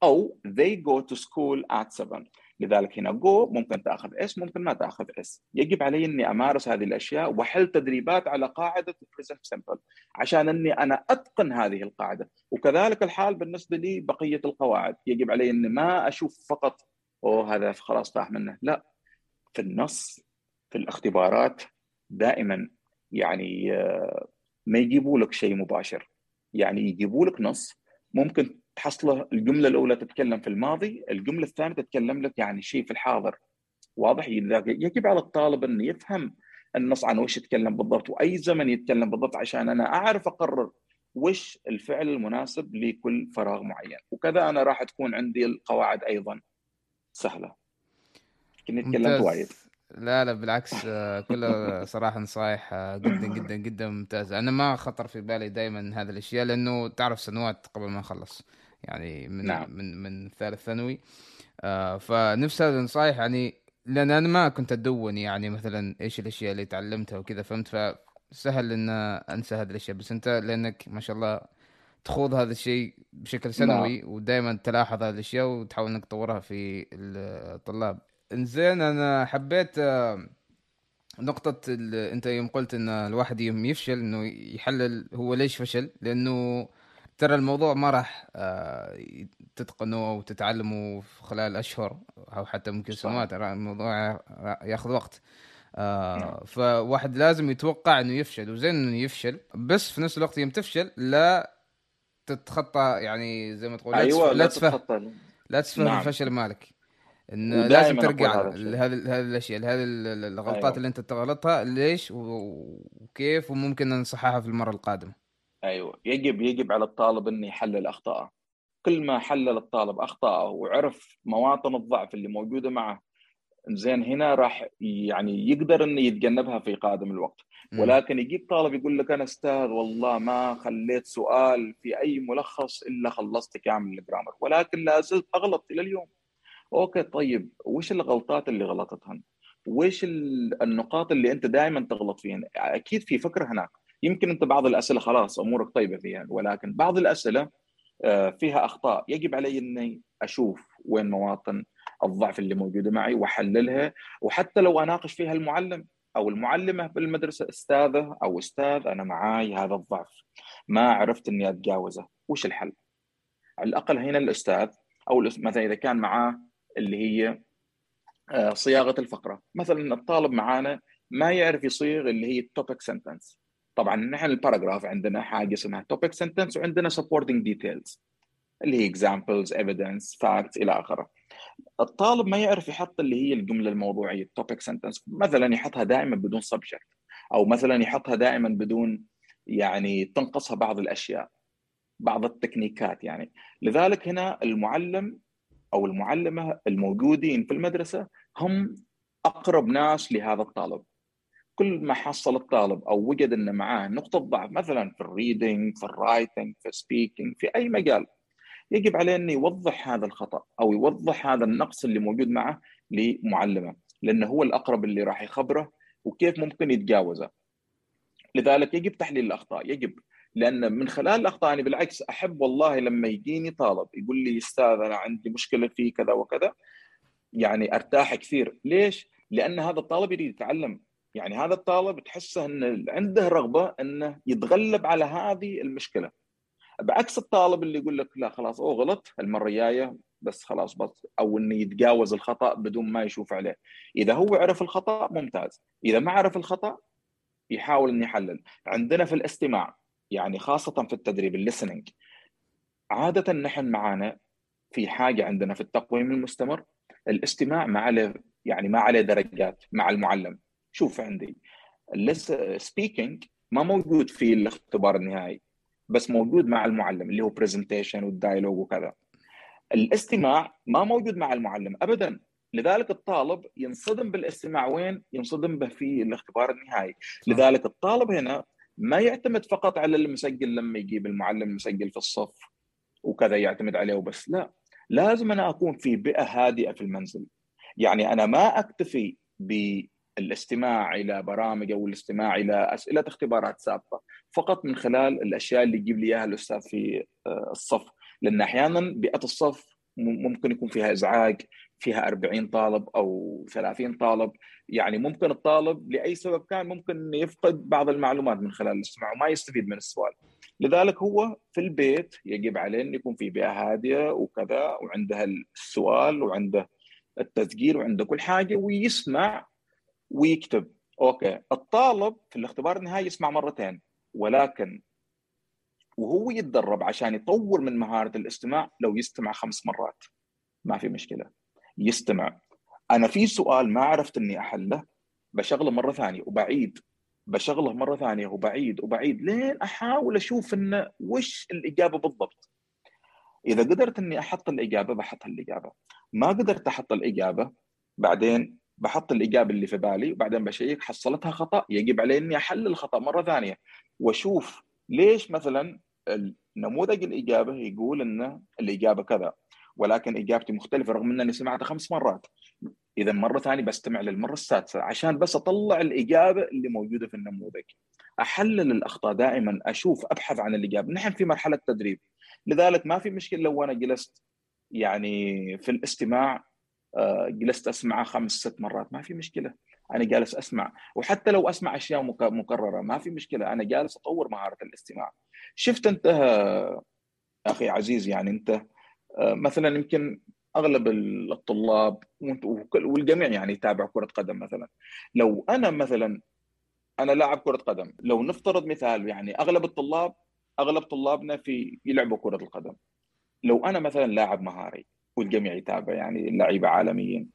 أو they go to school at 7 لذلك هنا go ممكن تأخذ s ممكن ما تأخذ s يجب علي إني أمارس هذه الأشياء واحل تدريبات على قاعدة present simple عشان إني أنا أتقن هذه القاعدة. وكذلك الحال بالنسبة لي بقية القواعد. يجب علي إني ما أشوف فقط أوه هذا خلاص طاح منه. لا. في النص في الاختبارات دائما يعني آه، ما يجيبوا لك شيء مباشر. يعني يجيبوا لك نص. ممكن تحصله الجملة الأولى تتكلم في الماضي الجملة الثانية تتكلم لك يعني شيء في الحاضر. واضح؟ يجب على الطالب انه يفهم النص عن وش يتكلم بالضبط وأي زمن يتكلم بالضبط عشان أنا أعرف أقرر وش الفعل المناسب لكل فراغ معين. وكذا أنا راح تكون عندي القواعد أيضا سهلة. كني تكلمت وايد. لا لا بالعكس كلها صراحة نصايح جدا جدا جدا ممتازه أنا ما خطر في بالي دائما هذه الأشياء لأنه تعرف سنوات قبل ما اخلص يعني من نعم. من من ثالث ثانوي. آه فنفس هذه النصايح يعني لأن أنا ما كنت أدون يعني مثلا إيش الأشياء اللي تعلمتها وكذا فهمت؟ فسهل إن أنسى هذه الأشياء. بس أنت لأنك ما شاء الله تخوض هذا الشيء بشكل سنوي نعم. ودائما تلاحظ هذه الأشياء وتحاول إنك تطورها في الطلاب. إنزين أنا حبيت آه، نقطة أنت يوم قلت إن الواحد يوم يفشل إنه يحلل هو ليش فشل؟ لأنه ترى الموضوع ما راح آه، تتقنه أو تتعلمه في خلال أشهر أو حتى ممكن سنوات الموضوع ياخذ وقت آه نعم. فواحد لازم يتوقع إنه يفشل وزين إنه يفشل بس في نفس الوقت يوم تفشل لا تتخطى يعني زي ما تقول أيوة لا تسفه لا تسفه نعم. الفشل مالك إنه لازم ترجع لهذه هذه الأشياء لهذه الغلطات أيوة. اللي أنت تغلطها ليش وكيف وممكن نصححها في المرة القادمة أيوه. يجب يجب على الطالب إنه يحلل اخطائه كل ما حلل الطالب اخطائه وعرف مواطن الضعف اللي موجودة معه زين هنا راح يعني يقدر إنه يتجنبها في قادم الوقت. ولكن يجيب طالب يقول لك أنا أستاذ والله ما خليت سؤال في أي ملخص إلا خلصت كامل الجرامر. ولكن لا زلت أغلط إلى اليوم. أوكي طيب وش الغلطات اللي غلطتها وش النقاط اللي أنت دائما تغلط فيها أكيد في فكرة هناك. يمكن أنت بعض الأسئلة خلاص أمورك طيبة فيها ولكن بعض الأسئلة آه، فيها أخطاء. يجب علي إني أشوف وين مواطن الضعف اللي موجودة معي وأحللها وحتى لو أناقش فيها المعلم أو المعلمة بالمدرسة أستاذه أو أستاذ أنا معاي هذا الضعف ما عرفت إني أتجاوزه. وش الحل؟ على الأقل هنا الأستاذ أو مثلا إذا كان معاه اللي هي آه، صياغة الفقرة. مثلا الطالب معانا ما يعرف يصيغ اللي هي ال topic sentence طبعا نحن ال paragraph عندنا حاجة اسمها topic sentence وعندنا supporting details اللي هي examples evidence facts إلى آخره. الطالب ما يعرف يحط اللي هي الجملة الموضوعية ال topic sentence مثلا يحطها دائما بدون subject أو مثلا يحطها دائما بدون يعني تنقصها بعض الأشياء بعض التكنيكات يعني. لذلك هنا المعلم أو المعلمة الموجودين في المدرسة هم أقرب ناس لهذا الطالب. كل ما حصل الطالب أو وجد ان معاه نقطة ضعف مثلا في ال reading في ال writing في ال speaking في أي مجال يجب عليه إنه يوضح هذا الخطأ أو يوضح هذا النقص اللي موجود معه لمعلمه لأنه هو الأقرب اللي راح يخبره وكيف ممكن يتجاوزه لذلك يجب تحليل الأخطاء يجب لأن من خلال الأخطاء أنا بالعكس أحب والله لما يجيني طالب يقول لي أستاذ أنا عندي مشكلة في كذا وكذا يعني أرتاح كثير ليش؟ لأن هذا الطالب يريد يتعلم يعني هذا الطالب تحسه ان عنده رغبة إنه يتغلب على هذه المشكلة. بعكس الطالب اللي يقول لك لا خلاص أو غلط المرة الجاية بس خلاص بس أو إنه يتجاوز الخطأ بدون ما يشوف عليه. إذا هو عرف الخطأ ممتاز إذا ما عرف الخطأ يحاول إنه يحلل. عندنا في الاستماع يعني خاصة في التدريب ال listening عادة نحن معانا في حاجة عندنا في التقويم المستمر الاستماع ما عليه يعني ما عليه درجات مع المعلم. شوف عندي speaking ما موجود في الاختبار النهائي بس موجود مع المعلم اللي هو presentation وال dialogue وكذا. الاستماع ما موجود مع المعلم ابدا. لذلك الطالب ينصدم بالاستماع وين؟ ينصدم به في الاختبار النهائي، لذلك الطالب هنا ما يعتمد فقط على المسجل لما يجيب المعلم المسجل في الصف وكذا يعتمد عليه وبس، لا لازم أنا أكون في بيئة هادئة في المنزل. يعني أنا ما أكتفي بالاستماع إلى برامج أو الاستماع إلى أسئلة اختبارات سابقة. فقط من خلال الأشياء اللي يجيب لي إياها الأستاذ في آه، الصف، لأن أحيانا بيئة الصف ممكن يكون فيها إزعاج فيها 40 طالب أو 30 طالب. يعني ممكن الطالب لأي سبب كان ممكن يفقد بعض المعلومات من خلال الاستماع وما يستفيد من السؤال لذلك هو في البيت يجب عليه أن يكون في بيئة هادئه وكذا وعنده السؤال وعنده التسجيل وعنده كل حاجة ويسمع ويكتب. أوكي. الطالب في الاختبار النهائي يسمع مرتين ولكن وهو يتدرب عشان يطور من مهارة الاستماع لو يستمع خمس مرات. ما في مشكلة. يستمع. أنا في سؤال ما عرفت إني أحله. بشغله مرة ثانية وبعيد. بشغله مرة ثانية وبعيد وبعيد لين أحاول أشوف إنه وش الإجابة بالضبط. إذا قدرت إني أحط الإجابة بحط الإجابة. ما قدرت أحط الإجابة بعدين بحط الاجابه اللي في بالي وبعدين بشيك حصلتها خطأ يجب علي إني أحلل الخطأ مرة ثانية. وأشوف ليش مثلا نموذج الإجابة يقول ان الإجابة كذا ولكن إجابتي مختلفة رغم إنني سمعتها خمس مرات. اذا مرة ثانية بستمع للمرة السادسة عشان بس أطلع الإجابة اللي موجودة في النموذج. أحلل الأخطاء دائما أشوف أبحث عن الإجابة. نحن في مرحلة تدريب. لذلك ما في مشكلة لو أنا جلست يعني في الاستماع جلست أسمعه خمس ست مرات. ما في مشكلة. أنا جالس أسمع. وحتى لو أسمع أشياء مكررة ما في مشكلة. أنا جالس أطور مهارة الاستماع. شفت أنت أخي عزيز يعني أنت آه، مثلا يمكن أغلب الطلاب والجميع يعني يتابع كرة قدم مثلا. لو أنا مثلا أنا لاعب كرة قدم. لو نفترض مثال يعني أغلب الطلاب أغلب طلابنا في يلعبوا كرة القدم. لو أنا مثلا لاعب مهاري والجميع يتابع يعني لعيبة عالميين.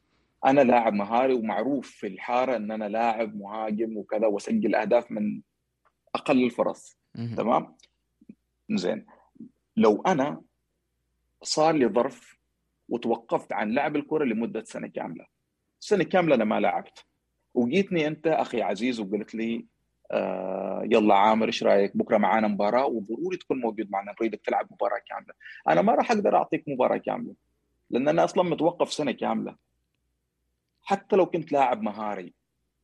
أنا لاعب مهاري ومعروف في الحارة إن أنا لاعب مهاجم وكذا وأسجل أهداف من أقل الفرص. تمام؟ زين. لو أنا صار لي ظرف وتوقفت عن لعب الكرة لمدة سنة كاملة. سنة كاملة أنا ما لعبت. وجيتني أنت أخي عزيز وقلت لي آه يلا عامر إيش رأيك؟ بكرة معانا مباراة وضروري تكون موجود معنا. نريدك تلعب مباراة كاملة. أنا ما راح أقدر أعطيك مباراة كاملة. لأن أنا أصلا متوقف سنة كاملة. حتى لو كنت لاعب مهاري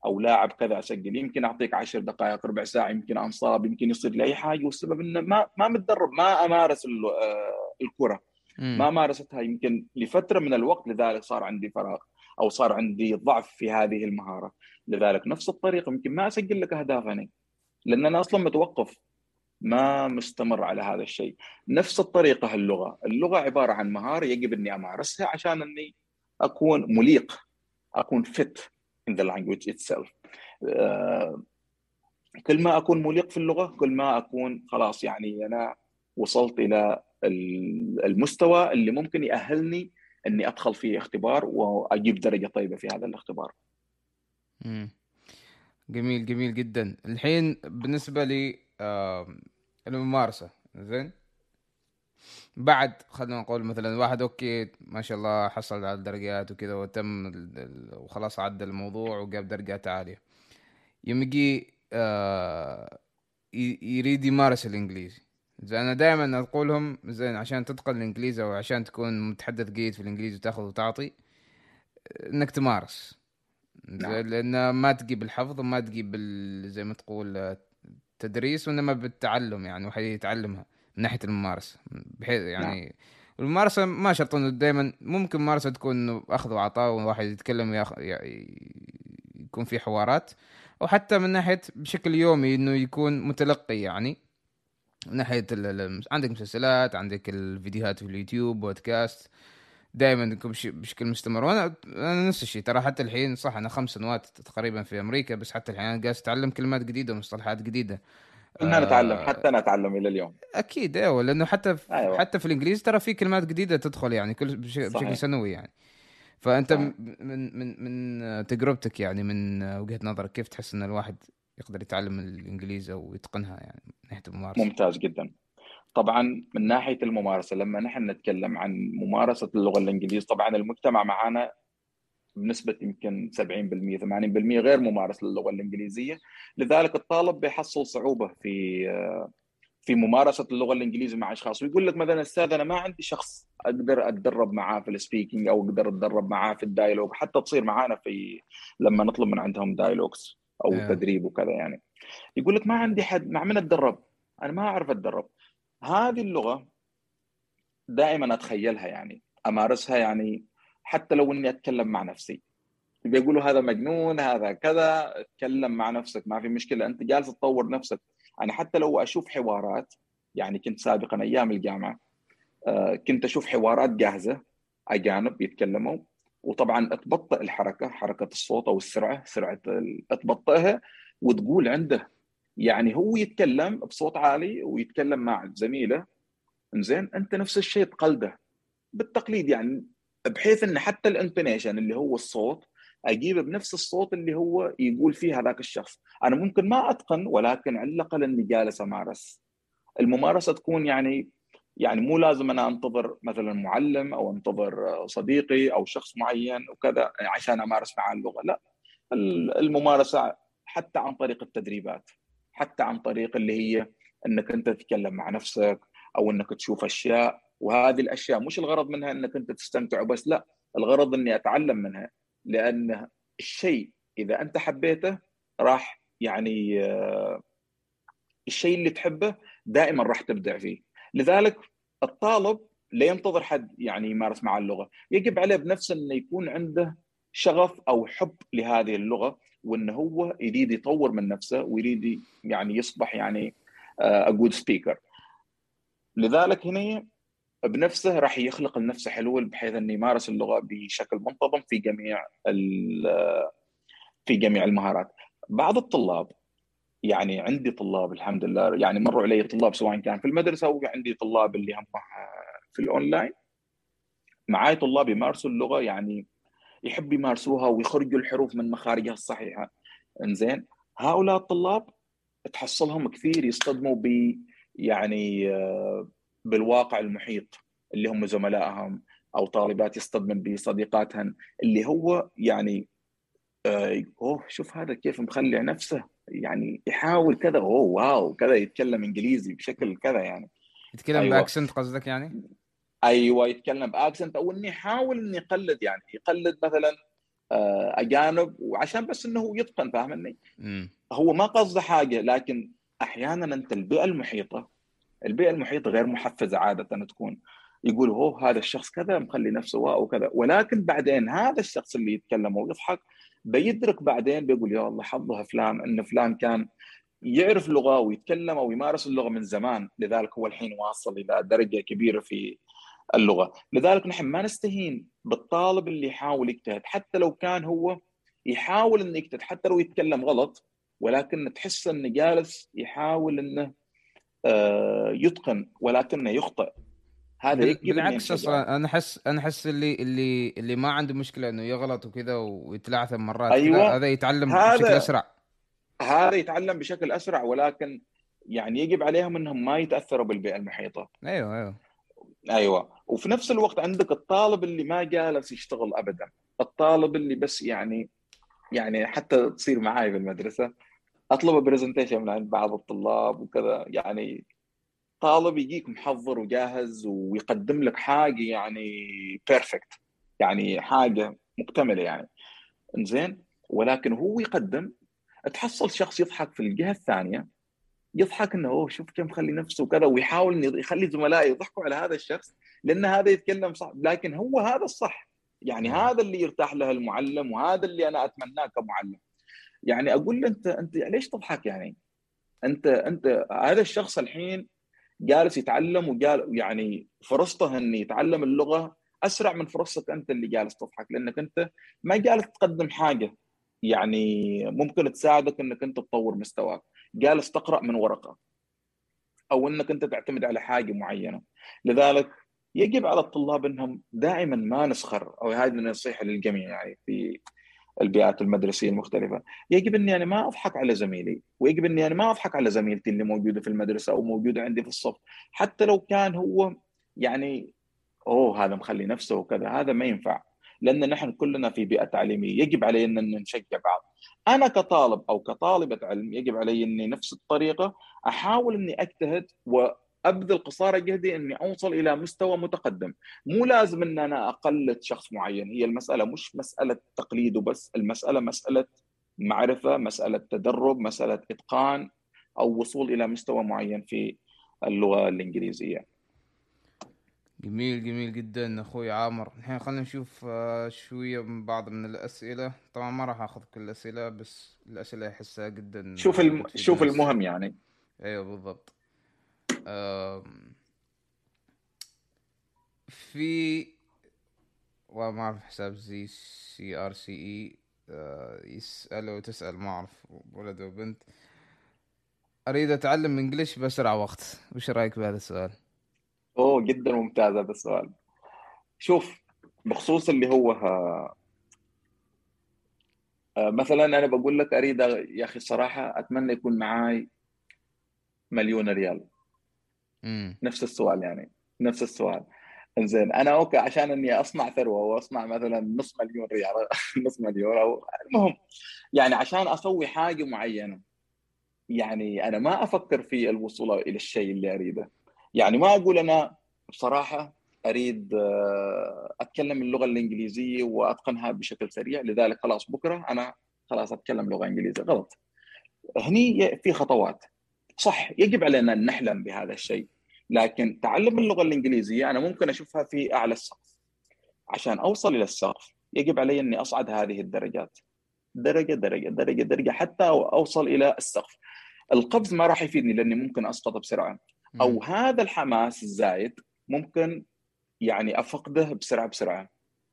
أو لاعب كذا أسجل يمكن أعطيك عشر دقائق ربع ساعة يمكن أنصاب يمكن يصير لي اي حاجة والسبب إنه ما ما متدرب ما أمارس آه، الكرة. ما مارستها يمكن لفترة من الوقت لذلك صار عندي فراغ أو صار عندي ضعف في هذه المهارة. لذلك نفس الطريقة يمكن ما أسجل لك أهداف أنا. لأن أنا أصلا متوقف ما مستمر على هذا الشيء. نفس الطريقة اللغة اللغة عبارة عن مهارة يجب إني أمارسها عشان إني أكون مليق أكون fit in the language itself. uh, كل ما أكون مليق في اللغة كل ما أكون خلاص يعني أنا وصلت إلى المستوى اللي ممكن يأهلني إني أدخل في اختبار وأجيب درجة طيبة في هذا الاختبار. جميل جميل جدا. الحين بالنسبة لي الممارسه زين؟ بعد خلينا نقول مثلا واحد أوكي ما شاء الله حصل على الدرجات وكذا وتم وخلاص عدى الموضوع وجاب درجات عالية. يوم يجي آه يريد يمارس الإنجليزي. زين أنا دائما أقول لهم زين عشان تتقن الإنجليزي أو عشان تكون متحدث جيد في الإنجليزي وتأخذ وتعطي إنك تمارس. نعم. لأن ما تجيب الحفظ وما تجيب زي ما تقول تدريس وإنما بالتعلم يعني واحد يتعلمها من ناحية الممارسة. بحيث يعني نعم. الممارسة ما شرط إنه دائما ممكن ممارسة تكون أخذ وعطاء وواحد يتكلم ياخ... يكون في حوارات. أو حتى من ناحية بشكل يومي إنه يكون متلقي يعني. من ناحية عندك مسلسلات عندك الفيديوهات في اليوتيوب بودكاست. دائما بشكل مستمر. وأنا أنا نفس الشيء. ترى حتى الحين صح أنا خمس سنوات تقريبا في أمريكا بس حتى الحين أنا جالس أتعلم كلمات جديدة ومصطلحات جديدة. كلنا آه نتعلم حتى أنا أتعلم إلى اليوم. أكيد أيوه. لأنه حتى في أيوة. حتى في الإنجليزي ترى في كلمات جديدة تدخل يعني كل بشكل سنوي يعني. فأنت صحيح. من من من تجربتك يعني من وجهة نظرك كيف تحس إن الواحد يقدر يتعلم الإنجليزي أو يتقنها يعني من ناحية الممارسة؟ ممتاز جدا. طبعا من ناحية الممارسة لما نحن نتكلم عن ممارسة اللغة الإنجليزية طبعا المجتمع معنا بنسبة يمكن 70% 80% غير ممارس للغة الإنجليزية. لذلك الطالب بيحصل صعوبة في في ممارسة اللغة الإنجليزية مع أشخاص ويقول لك مثلا أستاذ أنا ما عندي شخص أقدر أتدرب معاه في ال speaking أو أقدر أتدرب معاه في ال dialogue. حتى تصير معانا في لما نطلب من عندهم dialogues أو yeah. تدريب وكذا يعني. يقول لك ما عندي حد مع من أتدرب؟ أنا ما أعرف أتدرب. هذه اللغة دائما أتخيلها يعني أمارسها يعني حتى لو إني أتكلم مع نفسي. بيقولوا هذا مجنون هذا كذا اتكلم مع نفسك ما في مشكلة أنت جالس تطور نفسك. أنا حتى لو أشوف حوارات يعني كنت سابقا أيام الجامعة آه، كنت أشوف حوارات جاهزة أجانب يتكلموا وطبعا تبطئ الحركة حركة الصوت أو السرعة سرعة تبطئها وتقول عنده يعني هو يتكلم بصوت عالي ويتكلم مع زميله. زين أنت نفس الشيء تقلده. بالتقليد يعني بحيث إن حتى الإنتونيشن اللي هو الصوت أجيبه بنفس الصوت اللي هو يقول فيه هذاك الشخص. أنا ممكن ما أتقن ولكن على الأقل إني جالس أمارس. الممارسة تكون يعني يعني مو لازم أنا أنتظر مثلا معلم أو أنتظر صديقي أو شخص معين وكذا عشان أمارس معاه اللغة. لا الممارسة حتى عن طريق التدريبات. حتى عن طريق اللي هي إنك أنت تتكلم مع نفسك أو إنك تشوف أشياء. وهذه الأشياء مش الغرض منها إنك أنت تستمتع وبس لا الغرض إني أتعلم منها. لأن الشيء إذا أنت حبيته راح يعني آه، الشيء اللي تحبه دائما راح تبدع فيه. لذلك الطالب لا ينتظر حد يعني يمارس معه اللغة. يجب عليه بنفسه إنه يكون عنده شغف أو حب لهذه اللغة وانه هو يريد يطور من نفسه ويريد يعني يصبح يعني جود سبيكر لذلك هنا بنفسه راح يخلق لنفسه حلول بحيث إنه يمارس اللغة بشكل منتظم في جميع في جميع المهارات. بعض الطلاب يعني عندي طلاب الحمد لله يعني مروا علي طلاب سواء كان في المدرسة أو عندي طلاب اللي هم في الأونلاين. معاي طلاب يمارسوا اللغة يعني يحب يمارسوها ويخرجوا الحروف من مخارجها الصحيحة إنزين هؤلاء الطلاب تحصلهم كثير يصطدموا ب يعني بالواقع المحيط اللي هم زملائهم أو طالبات يصطدمن بصديقاتهن اللي هو يعني آه، أوه شوف هذا كيف مخلع نفسه يعني يحاول كذا أوه واو كذا يتكلم إنجليزي بشكل كذا يعني يتكلم أيوة. بأكسنت قصدك يعني؟ أيوه يتكلم بأكسنت. أو انه يحاول انه يقلد يعني يقلد مثلا آه، أجانب. وعشان بس إنه هو يتقن فاهمني؟ هو ما قصده حاجة لكن أحيانا أنت البيئة المحيطة البيئة المحيطة غير محفزة عادة تكون. يقول هو هذا الشخص كذا مخلي نفسه واو وكذا. ولكن بعدين هذا الشخص اللي يتكلم ويضحك بيدرك بعدين بيقول يا الله حظها فلان إن فلان كان يعرف لغة ويتكلم أو يمارس اللغة من زمان. لذلك هو الحين واصل إلى درجة كبيرة في اللغة. لذلك نحن ما نستهين بالطالب اللي يحاول يجتهد. حتى لو كان هو يحاول إنه يجتهد حتى لو يتكلم غلط ولكن تحس إنه جالس يحاول إنه آه، يتقن ولكنه يخطئ. هذا بالعكس أصلا أنا أحس أنا أحس اللي اللي اللي ما عنده مشكلة إنه يغلط وكذا ويتلعثم مرات. أيوة. هذا يتعلم هذا بشكل أسرع. هذا يتعلم بشكل أسرع ولكن يعني يجب عليهم إنهم ما يتأثروا بالبيئة المحيطة. أيوه أيوه. أيوه. وفي نفس الوقت عندك الطالب اللي ما جالس يشتغل ابدا. الطالب اللي بس يعني يعني حتى تصير معاي في المدرسة أطلب presentation من عند بعض الطلاب وكذا. يعني طالب يجيك محضر وجاهز ويقدم لك حاجة يعني perfect يعني حاجة مكتملة يعني. زين ولكن هو يقدم تحصل شخص يضحك في الجهة الثانية يضحك إنه أوه شوف كم خلي نفسه وكذا ويحاول إنه يخلي زملائه يضحكوا على هذا الشخص لأن هذا يتكلم صح. لكن هو هذا الصح. يعني هذا اللي يرتاح له المعلم وهذا اللي أنا أتمناه كمعلم. يعني أقول له أنت أنت ليش تضحك يعني؟ أنت أنت هذا الشخص الحين جالس يتعلم وقال يعني فرصته إنه يتعلم اللغة أسرع من فرصتك أنت اللي جالس تضحك لأنك أنت ما جالس تقدم حاجة. يعني ممكن تساعدك إنك أنت تطور مستواك. جالس تقرأ من ورقة. أو إنك أنت تعتمد على حاجة معينة. لذلك يجب على الطلاب إنهم دائما ما نسخر. أو هذه نصيحه للجميع يعني في البيئات المدرسية المختلفة. يجب إني أنا ما أضحك على زميلي. ويجب إني أنا ما أضحك على زميلتي اللي موجودة في المدرسة أو موجودة عندي في الصف. حتى لو كان هو يعني أوه هذا مخلي نفسه وكذا. هذا ما ينفع. لأن نحن كلنا في بيئة تعليمية. يجب علينا أن نشجع بعض. أنا كطالب أو كطالبة علم يجب علي إني نفس الطريقة أحاول إني أجتهد و ابذل قصارى جهدي إني أوصل إلى مستوى متقدم، مو لازم إن أنا أقلد شخص معين، هي المسألة مش مسألة تقليد وبس، المسألة مسألة معرفة، مسألة تدرب، مسألة إتقان أو وصول إلى مستوى معين في اللغة الإنجليزية. جميل جميل جدا أخوي عامر. الحين خلينا نشوف آه، شوية من بعض من الأسئلة. طبعا ما راح أخذ كل الأسئلة بس الأسئلة أحسها جدا شوف الم... شوف المهم يعني. أيوه بالضبط. في وما أعرف حساب زي CRCE يسأل وتسأل ما أعرف ولد وبنت أريد أتعلم English بأسرع وقت. وش رأيك بهذا السؤال؟ أوه جدا ممتاز هذا السؤال. شوف بخصوص اللي هو ها آه، مثلا أنا بقول لك أريد يا أخي الصراحة أتمنى يكون معاي مليون ريال. امم نفس السؤال يعني نفس السؤال. زين أنا أوكي عشان إني أصنع ثروة واصنع مثلا نص مليون ريال نص مليون أو المهم يعني عشان أسوي حاجة معينة يعني أنا ما أفكر في الوصول إلى الشيء اللي أريده. يعني ما أقول أنا بصراحة أريد آه، أتكلم اللغة الإنجليزية وأتقنها بشكل سريع لذلك خلاص بكرة أنا خلاص أتكلم لغة إنجليزية غلط. هني في خطوات. صح يجب علينا أن نحلم بهذا الشيء لكن تعلم اللغة الإنجليزية أنا ممكن أشوفها في أعلى السقف. عشان أوصل إلى السقف يجب علي أني أصعد هذه الدرجات. درجة درجة درجة درجة حتى أوصل إلى السقف. القفز ما راح يفيدني لأني ممكن اسقط بسرعة. أو هذا الحماس الزايد ممكن يعني أفقده بسرعة بسرعة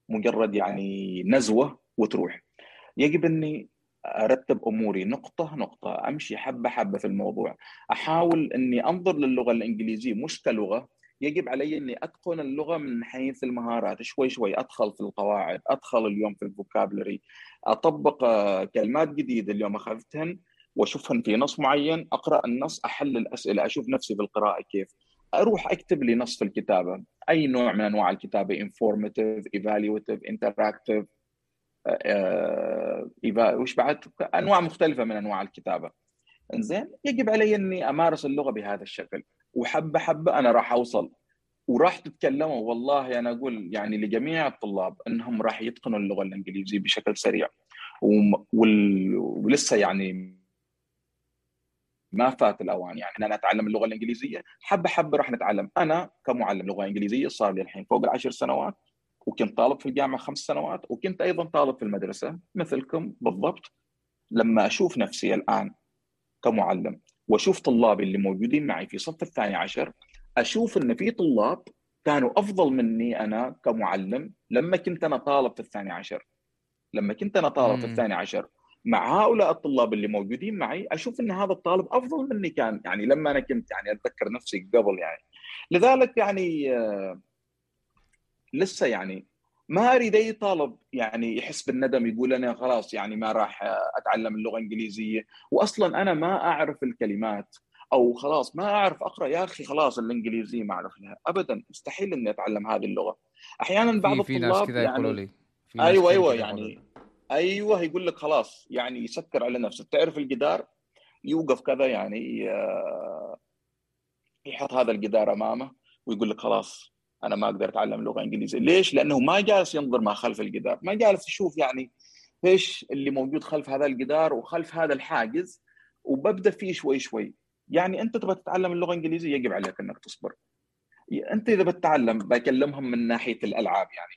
مجرد يعني نزوة وتروح. يجب إني أرتب أموري نقطة نقطة أمشي حبة حبة في الموضوع. أحاول إني أنظر للغة الإنجليزية مش كلغة. يجب علي إني أتقن اللغة من حيث المهارات شوي شوي أدخل في القواعد أدخل اليوم في الفوكابلري أطبق كلمات جديدة اليوم أخذتهن. واشوفهن في نص معين أقرأ النص أحل الأسئلة أشوف نفسي بالقراءة كيف. أروح أكتب لي نص في الكتابة. أي نوع من أنواع الكتابة؟ informative evaluative interactive وش بعد؟ أنواع مختلفة من أنواع الكتابة. إنزين يجب علي أني أمارس اللغة بهذا الشكل. وحبه حبه أنا راح أوصل. وراح تتكلموا والله أنا أقول يعني لجميع الطلاب إنهم راح يتقنوا اللغة الإنجليزية بشكل سريع. ولسه يعني ما فات الأوان. يعني أنا اتعلم اللغة الإنجليزية حبة حبة راح نتعلم. أنا كمعلم لغة إنجليزية صار لي الحين فوق العشر سنوات وكنت طالب في الجامعة خمس سنوات وكنت أيضا طالب في المدرسة مثلكم بالضبط. لما أشوف نفسي الآن كمعلم وأشوف طلابي اللي موجودين معي في صف الثاني عشر أشوف إن في طلاب كانوا أفضل مني أنا كمعلم لما كنت أنا طالب في الثاني عشر. لما كنت أنا طالب في الثاني عشر. مع هؤلاء الطلاب اللي موجودين معي أشوف إن هذا الطالب أفضل مني كان يعني لما أنا كنت يعني أتذكر نفسي قبل يعني. لذلك يعني آه، لسه يعني ما أريد أي طالب يعني يحس بالندم يقول أنا خلاص يعني ما راح أتعلم اللغة الإنجليزية واصلا أنا ما أعرف الكلمات أو خلاص ما أعرف أقرأ يا أخي خلاص الإنجليزية ما أعرف لها ابدا مستحيل إني أتعلم هذه اللغة. أحيانا بعض في الطلاب ناس كذا يعني يقولوا لي أيوه أيوه يعني أيوه يقول لك خلاص يعني يسكر على نفسه. تعرف الجدار؟ يوقف كذا يعني آه، يحط هذا الجدار أمامه ويقول لك خلاص أنا ما أقدر أتعلم لغة إنجليزية. ليش؟ لأنه ما جالس ينظر ما خلف الجدار ما جالس يشوف يعني إيش اللي موجود خلف هذا الجدار وخلف هذا الحاجز وببدأ فيه شوي شوي. يعني أنت تبغى تتعلم اللغة الإنجليزية يجب عليك إنك تصبر. أنت إذا بتتعلم بكلمهم من ناحية الألعاب يعني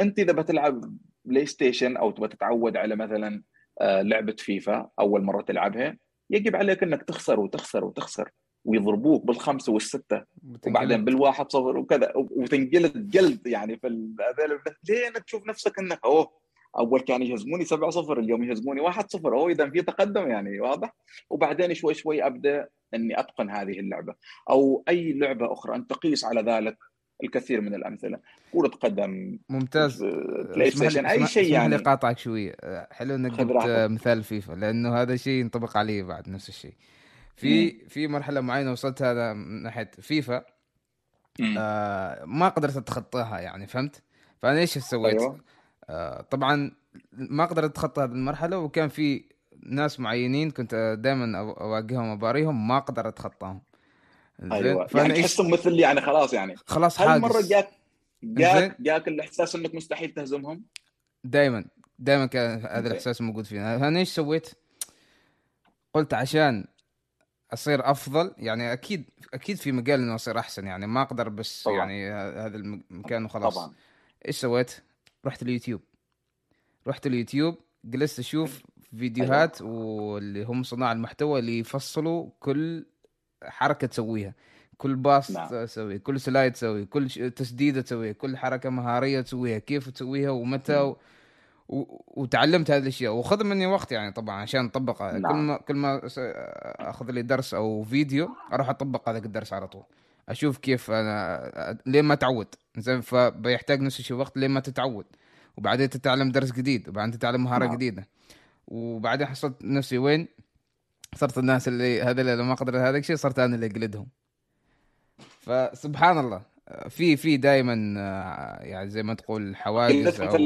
أنت إذا بتلعب بلاي ستيشن أو تبغى تتعود على مثلا آه، لعبة فيفا أول مرة تلعبها يجب عليك إنك تخسر وتخسر وتخسر ويضربوك بالخمسة والستة وبعدين بالواحد صفر وكذا وتنجلد جلد يعني في هذول إنك تشوف نفسك إنك أوه أول كان يهزموني 7 0 اليوم يهزموني 1 0 أوه اذا في تقدم يعني واضح؟ وبعدين شوي شوي أبدأ إني أتقن هذه اللعبة. أو أي لعبة أخرى أن تقيس على ذلك الكثير من الأمثلة. كرة قدم ممتاز. بلاي ستيشن أي شيء يعني اسمح لي قاطعك شوية حلو إنك جبت مثال فيفا لأنه هذا شيء ينطبق عليه بعد نفس الشيء. في في مرحلة معينة وصلت هذا من ناحية فيفا. آه ما قدرت أتخطاها يعني فهمت؟ فأنا إيش سويت؟ أيوة. آه طبعا ما قدرت اتخطى هذه المرحلة وكان في ناس معينين كنت دائما أواجههم وباريهم ما أقدر أتخطاهم. أيوه. يعني تحسهم مثل يعني خلاص يعني. خلاص هل مرة جاك جاك جاك الإحساس إنك مستحيل تهزمهم؟ دائما دائما كان هذا الإحساس موجود فينا. فانا إيش سويت؟ قلت عشان أصير أفضل يعني أكيد أكيد في مجال إنه أصير أحسن يعني ما أقدر بس طبعا. يعني هذا المكان وخلاص. طبعا. إيش سويت؟ رحت اليوتيوب. رحت اليوتيوب جلست أشوف فيديوهات أيوة. واللي هم صناع المحتوى اللي يفصلوا كل حركة تسويها. كل باص نعم. تسويه كل سلايد تسويه كل تسديدة تسويها كل حركة مهارية تسويها كيف تسويها ومتى و... وتعلمت هذه الأشياء. وخذ مني وقت يعني طبعا عشان أطبقها. نعم. كل ما كل ما أخذ لي درس أو فيديو أروح أطبق هذا الدرس على طول. أشوف كيف أنا لين ما تعود؟ زين فبيحتاج نفس الشيء وقت لين ما تتعود. وبعدين تتعلم درس جديد وبعدين تتعلم مهارة نعم. جديدة. وبعدين حصلت نفسي وين؟ صرت الناس اللي هذا اللي ما قدرت هذا الشيء صرت أنا اللي أقلدهم. فسبحان الله. في في دائما يعني زي ما تقول حواجز أو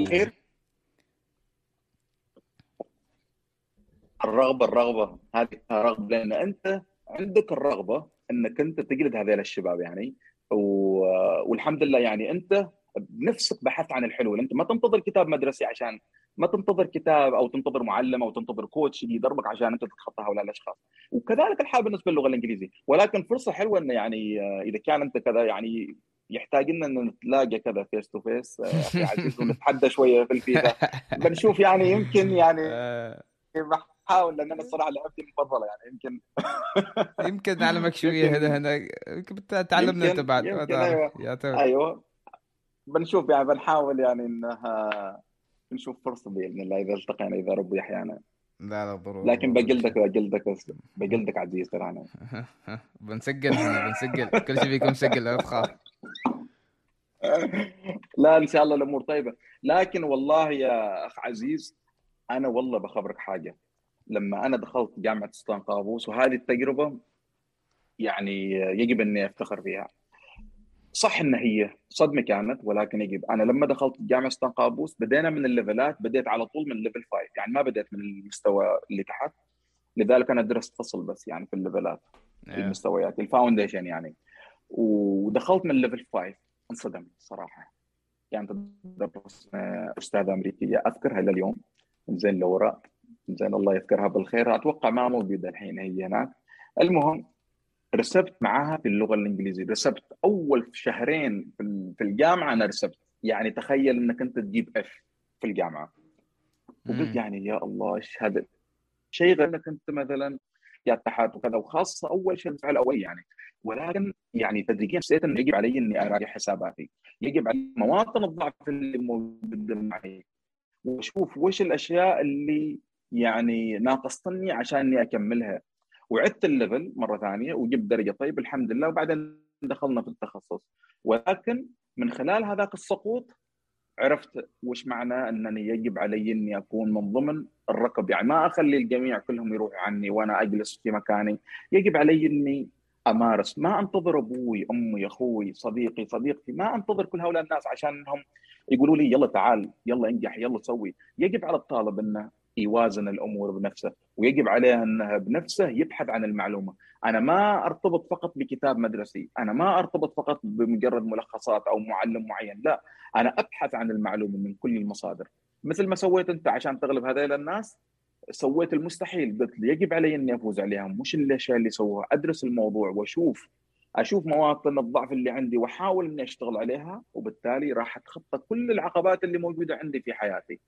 الرغبة الرغبة. هذه رغبه لأن أنت عندك الرغبة إنك أنت تقلد هذول الشباب يعني. والحمد لله يعني أنت بنفسك بحثت عن الحلول. أنت ما تنتظر كتاب مدرسي عشان ما تنتظر كتاب أو تنتظر معلم أو تنتظر coach يدربك عشان أنت تتخطى هؤلاء الأشخاص. وكذلك الحال بالنسبة للغة الإنجليزية. ولكن فرصة حلوة إنه يعني آه، إذا كان أنت كذا يعني يحتاج لنا ان نتلاقى كذا face to face أخي عزيز ونتحدى شوية في الفيفا. بنشوف يعني يمكن يعني آه. بحاول لأن أنا الصراحه لعبتي المفضلة يعني يمكن. يمكن نعلمك شوية هنا هنا. يمكن تعلمنا أنت بعد. أيوه. أيوه. بنشوف يعني بنحاول يعني إنها نشوف فرصة بإذن الله إذا التقينا إذا ربي أحيانا. لا لا ضروري لكن بقلدك بقلدك بقلدك عزيز ترى أنا. بنسجل بنسجل. كل شيء فيكم مسجل لا تخاف. لا إن شاء الله الأمور طيبة. لكن والله يا أخ عزيز أنا والله بخبرك حاجة. لما أنا دخلت جامعة سلطان قابوس وهذه التجربة يعني يجب إني أفتخر فيها. صح إن هي صدمة كانت ولكن يجب. أنا لما دخلت جامعة سلطان قابوس بدينا من ال levelات بديت على طول من level 5 يعني ما بديت من المستوى اللي تحت. لذلك أنا درست فصل بس يعني في ال levelات في المستويات ال foundation يعني. ودخلت من level 5 انصدمت صراحة. كانت يعني أستاذة أمريكية. أذكرها لليوم زين لوراء زين الله يذكرها بالخير. أتوقع ما موجودة الحين هي هناك. المهم رسبت معاها في اللغة الإنجليزية. رسبت أول شهرين في الجامعة أنا رسبت. يعني تخيل إنك أنت تجيب F في الجامعة. وقلت يعني يا الله إيش هذا؟ شيء غير إنك أنت مثلا يا تحت وكذا. وخاصة أول شيء الدفعه الأول يعني. ولكن يعني تدريجيا حسيت إنه يجب علي إني أراجع حساباتي. يجب علي مواطن الضعف اللي موجوده معي. وأشوف وش الأشياء اللي يعني ناقصتني عشان إني أكملها. وعدت الليفل مرة ثانية وجبت درجة طيب الحمد لله وبعدين دخلنا في التخصص. ولكن من خلال هذاك السقوط عرفت وش معنى أنني يجب علي إني أكون من ضمن الركب. يعني ما أخلي الجميع كلهم يروحوا عني وأنا أجلس في مكاني. يجب علي إني أمارس. ما أنتظر أبوي أمي أخوي صديقي صديقتي. ما أنتظر كل هؤلاء الناس عشانهم يقولوا لي يلا تعال يلا انجح يلا سوي. يجب على الطالب إنه يوازن الأمور بنفسه ويجب عليه انه بنفسه يبحث عن المعلومة. أنا ما أرتبط فقط بكتاب مدرسي أنا ما أرتبط فقط بمجرد ملخصات أو معلم معين لا أنا أبحث عن المعلومة من كل المصادر. مثل ما سويت أنت عشان تغلب هذيل الناس سويت المستحيل قلت يجب علي أني أفوز عليهم. مش الاشياء اللي سووها أدرس الموضوع وأشوف أشوف مواطن الضعف اللي عندي وأحاول أني أشتغل عليها وبالتالي راح أتخطى كل العقبات اللي موجودة عندي في حياتي.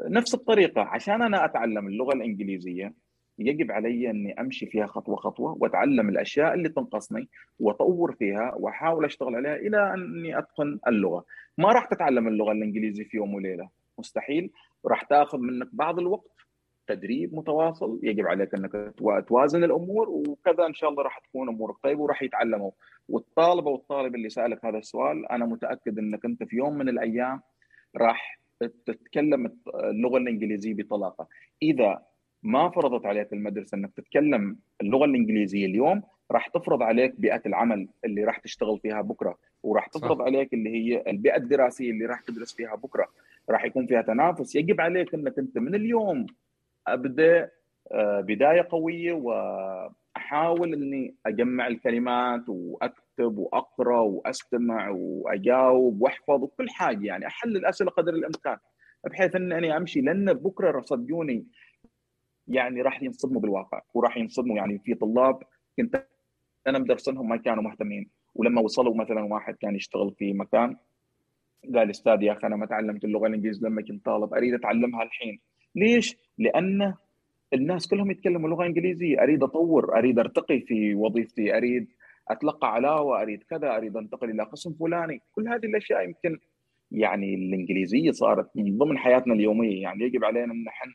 نفس الطريقة. عشان أنا أتعلم اللغة الإنجليزية يجب علي أني أمشي فيها خطوة خطوة وأتعلم الأشياء اللي تنقصني وأطور فيها وأحاول أشتغل عليها إلى أني أتقن اللغة. ما راح تتعلم اللغة الإنجليزية في يوم وليلة، مستحيل، راح تاخذ منك بعض الوقت. تدريب متواصل. يجب عليك أنك توازن الأمور وكذا إن شاء الله راح تكون أمورك طيبه وراح يتعلموا. والطالب اللي سألك هذا السؤال أنا متأكد أنك أنت في يوم من الأيام راح تتكلم اللغة الإنجليزية بطلاقة. إذا ما فرضت عليك المدرسة إنك تتكلم اللغة الإنجليزية اليوم راح تفرض عليك بيئة العمل اللي راح تشتغل فيها بكرة. وراح تفرض صح. عليك اللي هي البيئة الدراسية اللي راح تدرس فيها بكرة. راح يكون فيها تنافس. يجب عليك إنك أنت من اليوم أبدأ آه، بداية قوية وأحاول إني أجمع الكلمات واكتب وأقرأ وأستمع وأجاوب وأحفظ وكل حاجة يعني أحل الأسئلة قدر الإمكان بحيث أني أمشي لأن بكرة صدقوني يعني راح ينصدموا بالواقع وراح ينصدموا يعني في طلاب كنت أنا مدرسنهم ما كانوا مهتمين ولما وصلوا مثلا واحد كان يشتغل في مكان قال أستاذ يا أخي أنا ما تعلمت اللغة الإنجليزية لما كنت طالب أريد أتعلمها الحين ليش؟ لأن الناس كلهم يتكلموا لغة إنجليزية أريد أطور أريد أرتقي في وظيفتي أريد أتلقى علاوه اريد كذا أريد انتقل إلى قسم فلاني. كل هذه الأشياء يمكن يعني الإنجليزية صارت من ضمن حياتنا اليومية. يعني يجب علينا إن نحن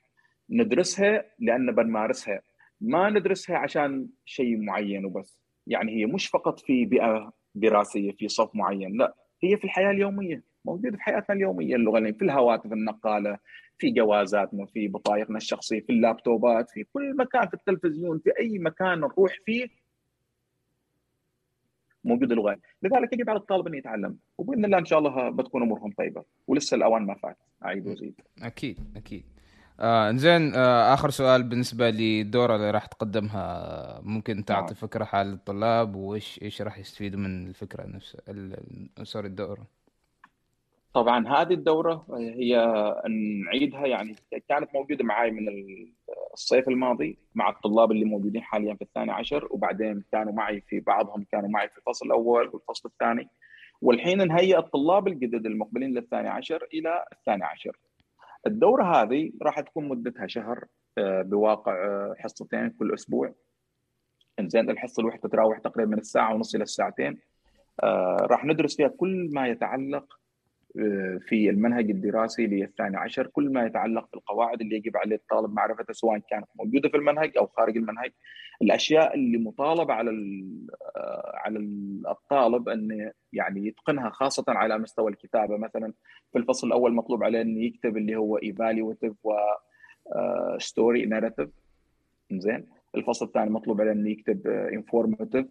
ندرسها لأن بنمارسها. ما ندرسها عشان شيء معين وبس. يعني هي مش فقط في بيئة دراسية في صف معين. لا هي في الحياة اليومية. موجودة في حياتنا اليومية. اللغة في الهواتف النقالة في جوازاتنا في بطايقنا الشخصية في اللابتوبات في كل مكان في التلفزيون في أي مكان نروح فيه موجوده لغة. لذلك يجب على الطالب انه يتعلم. وبإذن الله إن شاء الله بتكون أمورهم طيبة. ولسه الأوان ما فات أعيد وأزيد. أكيد أكيد. آه زين آه آخر سؤال بالنسبة للدوره اللي راح تقدمها. ممكن تعطي نعم. فكرة حال الطلاب وإيش إيش راح يستفيدوا من الفكرة نفسها سوري الدورة؟ طبعا هذه الدورة هي نعيدها يعني كانت موجودة معي من الصيف الماضي مع الطلاب اللي موجودين حاليا في الثاني عشر وبعدين كانوا معي في بعضهم كانوا معي في الفصل الأول والفصل الثاني. والحين نهيئ الطلاب الجدد المقبلين للثاني عشر إلى الثاني عشر. الدورة هذه راح تكون مدتها شهر آه، بواقع آه، حصتين كل أسبوع. إنزين الحصة الواحدة تتراوح تقريبا من الساعة ونص إلى الساعتين. آه، راح ندرس فيها كل ما يتعلق في المنهج الدراسي للثاني عشر كل ما يتعلق بالقواعد اللي يجب عليه الطالب معرفتها سواء كانت موجودة في المنهج أو خارج المنهج. الأشياء اللي مطالبة على على الطالب ان يعني يتقنها خاصة على مستوى الكتابة. مثلا في الفصل الأول مطلوب عليه إنه يكتب اللي هو evaluative و story narrative زين الفصل الثاني مطلوب عليه إنه يكتب informative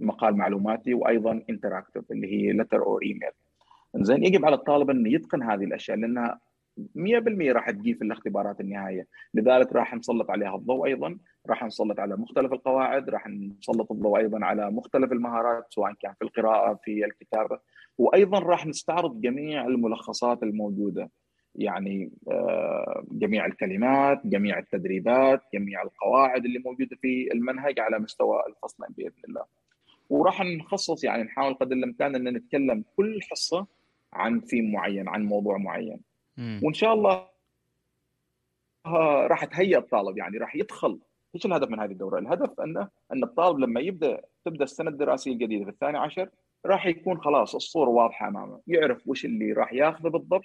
مقال معلوماتي وأيضا interactive اللي هي letter أو ايميل زين يجب على الطالب انه يتقن هذه الأشياء لأنها 100% راح تجي في الاختبارات النهائية، لذلك راح نسلط عليها الضوء أيضا، راح نسلط على مختلف القواعد، راح نسلط الضوء أيضا على مختلف المهارات سواء كان في القراءة في الكتابة، وأيضا راح نستعرض جميع الملخصات الموجودة. يعني آه، جميع الكلمات، جميع التدريبات، جميع القواعد اللي موجودة في المنهج على مستوى الفصلين بإذن الله. وراح نخصص يعني نحاول قدر الإمكان أن نتكلم كل حصة عن ثيم معين عن موضوع معين م. وإن شاء الله راح تهيئ الطالب يعني راح يدخل إيش الهدف من هذه الدورة؟ الهدف أنه أن الطالب لما يبدأ تبدأ السنة الدراسية الجديدة في الثاني عشر راح يكون خلاص الصورة واضحة أمامه، يعرف وش اللي راح ياخذه بالضبط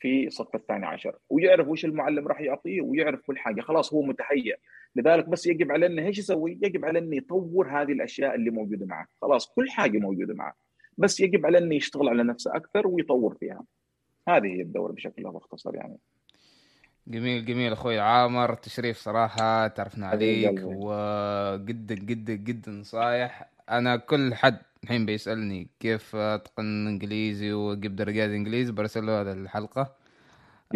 في الصف الثاني عشر، ويعرف وش المعلم راح يعطيه ويعرف كل حاجة، خلاص هو متهيئ، لذلك بس يجب عليه إنه إيش يسوي؟ يجب عليه إنه يطور هذه الأشياء اللي موجودة معه، خلاص كل حاجة موجودة معه. بس يجب على انه يشتغل على نفسه أكثر ويطور فيها. هذه هي الدورة بشكل مختصر يعني. جميل جميل أخوي عامر تشريف صراحة تعرفنا عليك وجدا جدا جدا نصايح أنا كل حد الحين بيسألني كيف أتقن إنجليزي وأجيب درجات إنجليزي برسل له هذه الحلقة.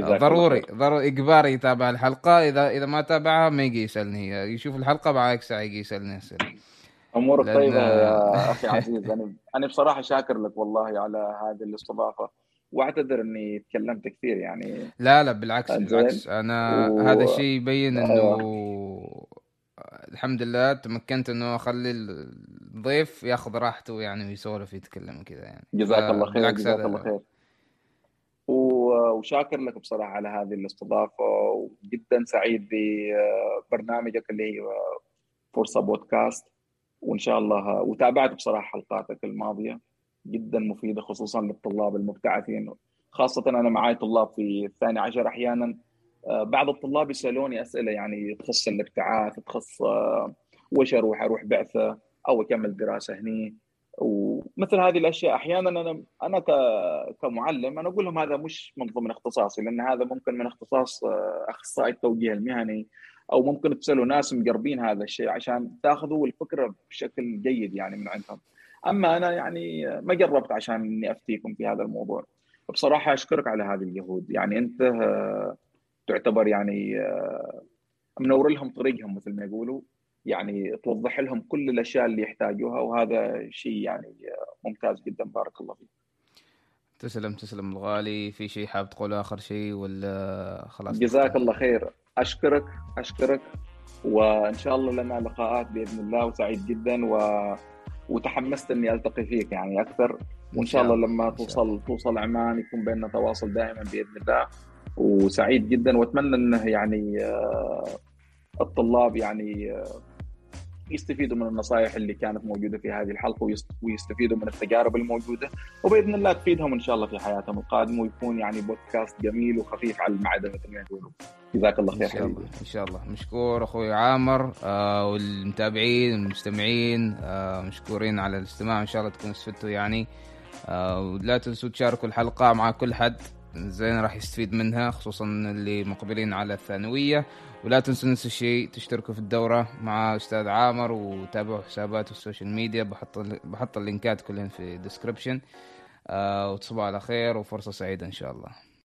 ضروري ضروري إجباري يتابع الحلقة. إذا إذا ما تابعها ما يجي يسألني. يشوف الحلقة بعد ساعه يجي يسألني أسئلة. أمورك لأن... طيبة يا أخي عزيز. أنا أنا بصراحة شاكر لك والله على هذه الاستضافة وأعتذر إني تكلمت كثير يعني. لا لا بالعكس بالعكس. أنا و... هذا الشيء يبين إنه أيوة. الحمد لله تمكنت إنه أخلي الضيف ياخذ راحته يعني ويسولف يتكلم كذا يعني. جزاك الله خير جزاك الله خير. وشاكر لك بصراحة على هذه الاستضافة وجدا سعيد ببرنامجك اللي هي فرصة بودكاست. وإن شاء الله وتابعت بصراحة حلقاتك الماضية جدا مفيدة خصوصا للطلاب المبتعثين. خاصة أنا معي طلاب في الثاني عشر أحيانا. آه، بعض الطلاب يسألوني أسئلة يعني تخص الابتعاث تخص آه، وش أروح أروح بعثة أو أكمل دراسة هني. ومثل هذه الأشياء أحيانا أنا أنا كمعلم أنا أقول لهم هذا مش من ضمن اختصاصي لأن هذا ممكن من اختصاص آه، أخصائي التوجيه المهني أو ممكن تسألوا ناس مقربين هذا الشيء عشان تاخذوا الفكرة بشكل جيد يعني من عندهم. أما أنا يعني ما جربت عشان إني أفتيكم في هذا الموضوع. بصراحة أشكرك على هذه الجهود. يعني أنت آه، تعتبر يعني آه، منور لهم طريقهم مثل ما يقولوا. يعني توضح لهم كل الأشياء اللي يحتاجوها وهذا شيء يعني آه، ممتاز جدا. بارك الله فيك. تسلم تسلم الغالي. في شيء حاب تقوله؟ آخر شيء ولا خلاص؟ جزاك الله خير. أشكرك أشكرك وإن شاء الله لنا لقاءات بإذن الله. وسعيد جدا و... وتحمست إني ألتقي فيك يعني أكثر. وإن شاء الله لما توصل توصل عمان يكون بيننا تواصل دائما بإذن الله. وسعيد جدا. وأتمنى إنه يعني آه، الطلاب يعني آه، يستفيدوا من النصائح اللي كانت موجودة في هذه الحلقة ويستفيدوا من التجارب الموجودة. وبإذن الله تفيدهم إن شاء الله في حياتهم القادمة ويكون يعني بودكاست جميل وخفيف على المعدة مثل ما يقولوا. جزاك الله خير إن شاء الله إن شاء الله. مشكور أخوي عامر آه والمتابعين والمستمعين آه مشكورين على الاستماع. إن شاء الله تكونوا استفدتوا يعني. آه ولا تنسوا تشاركوا الحلقة مع كل حد. زين راح يستفيد منها خصوصا اللي مقبلين على الثانوية. ولا تنسوا نفس الشيء تشتركوا في الدورة مع أستاذ عامر وتابعوا حساباته ال social media بحط بحط ال linkات كلهم في ال description آه وتصبحوا على خير وفرصة سعيدة إن شاء الله.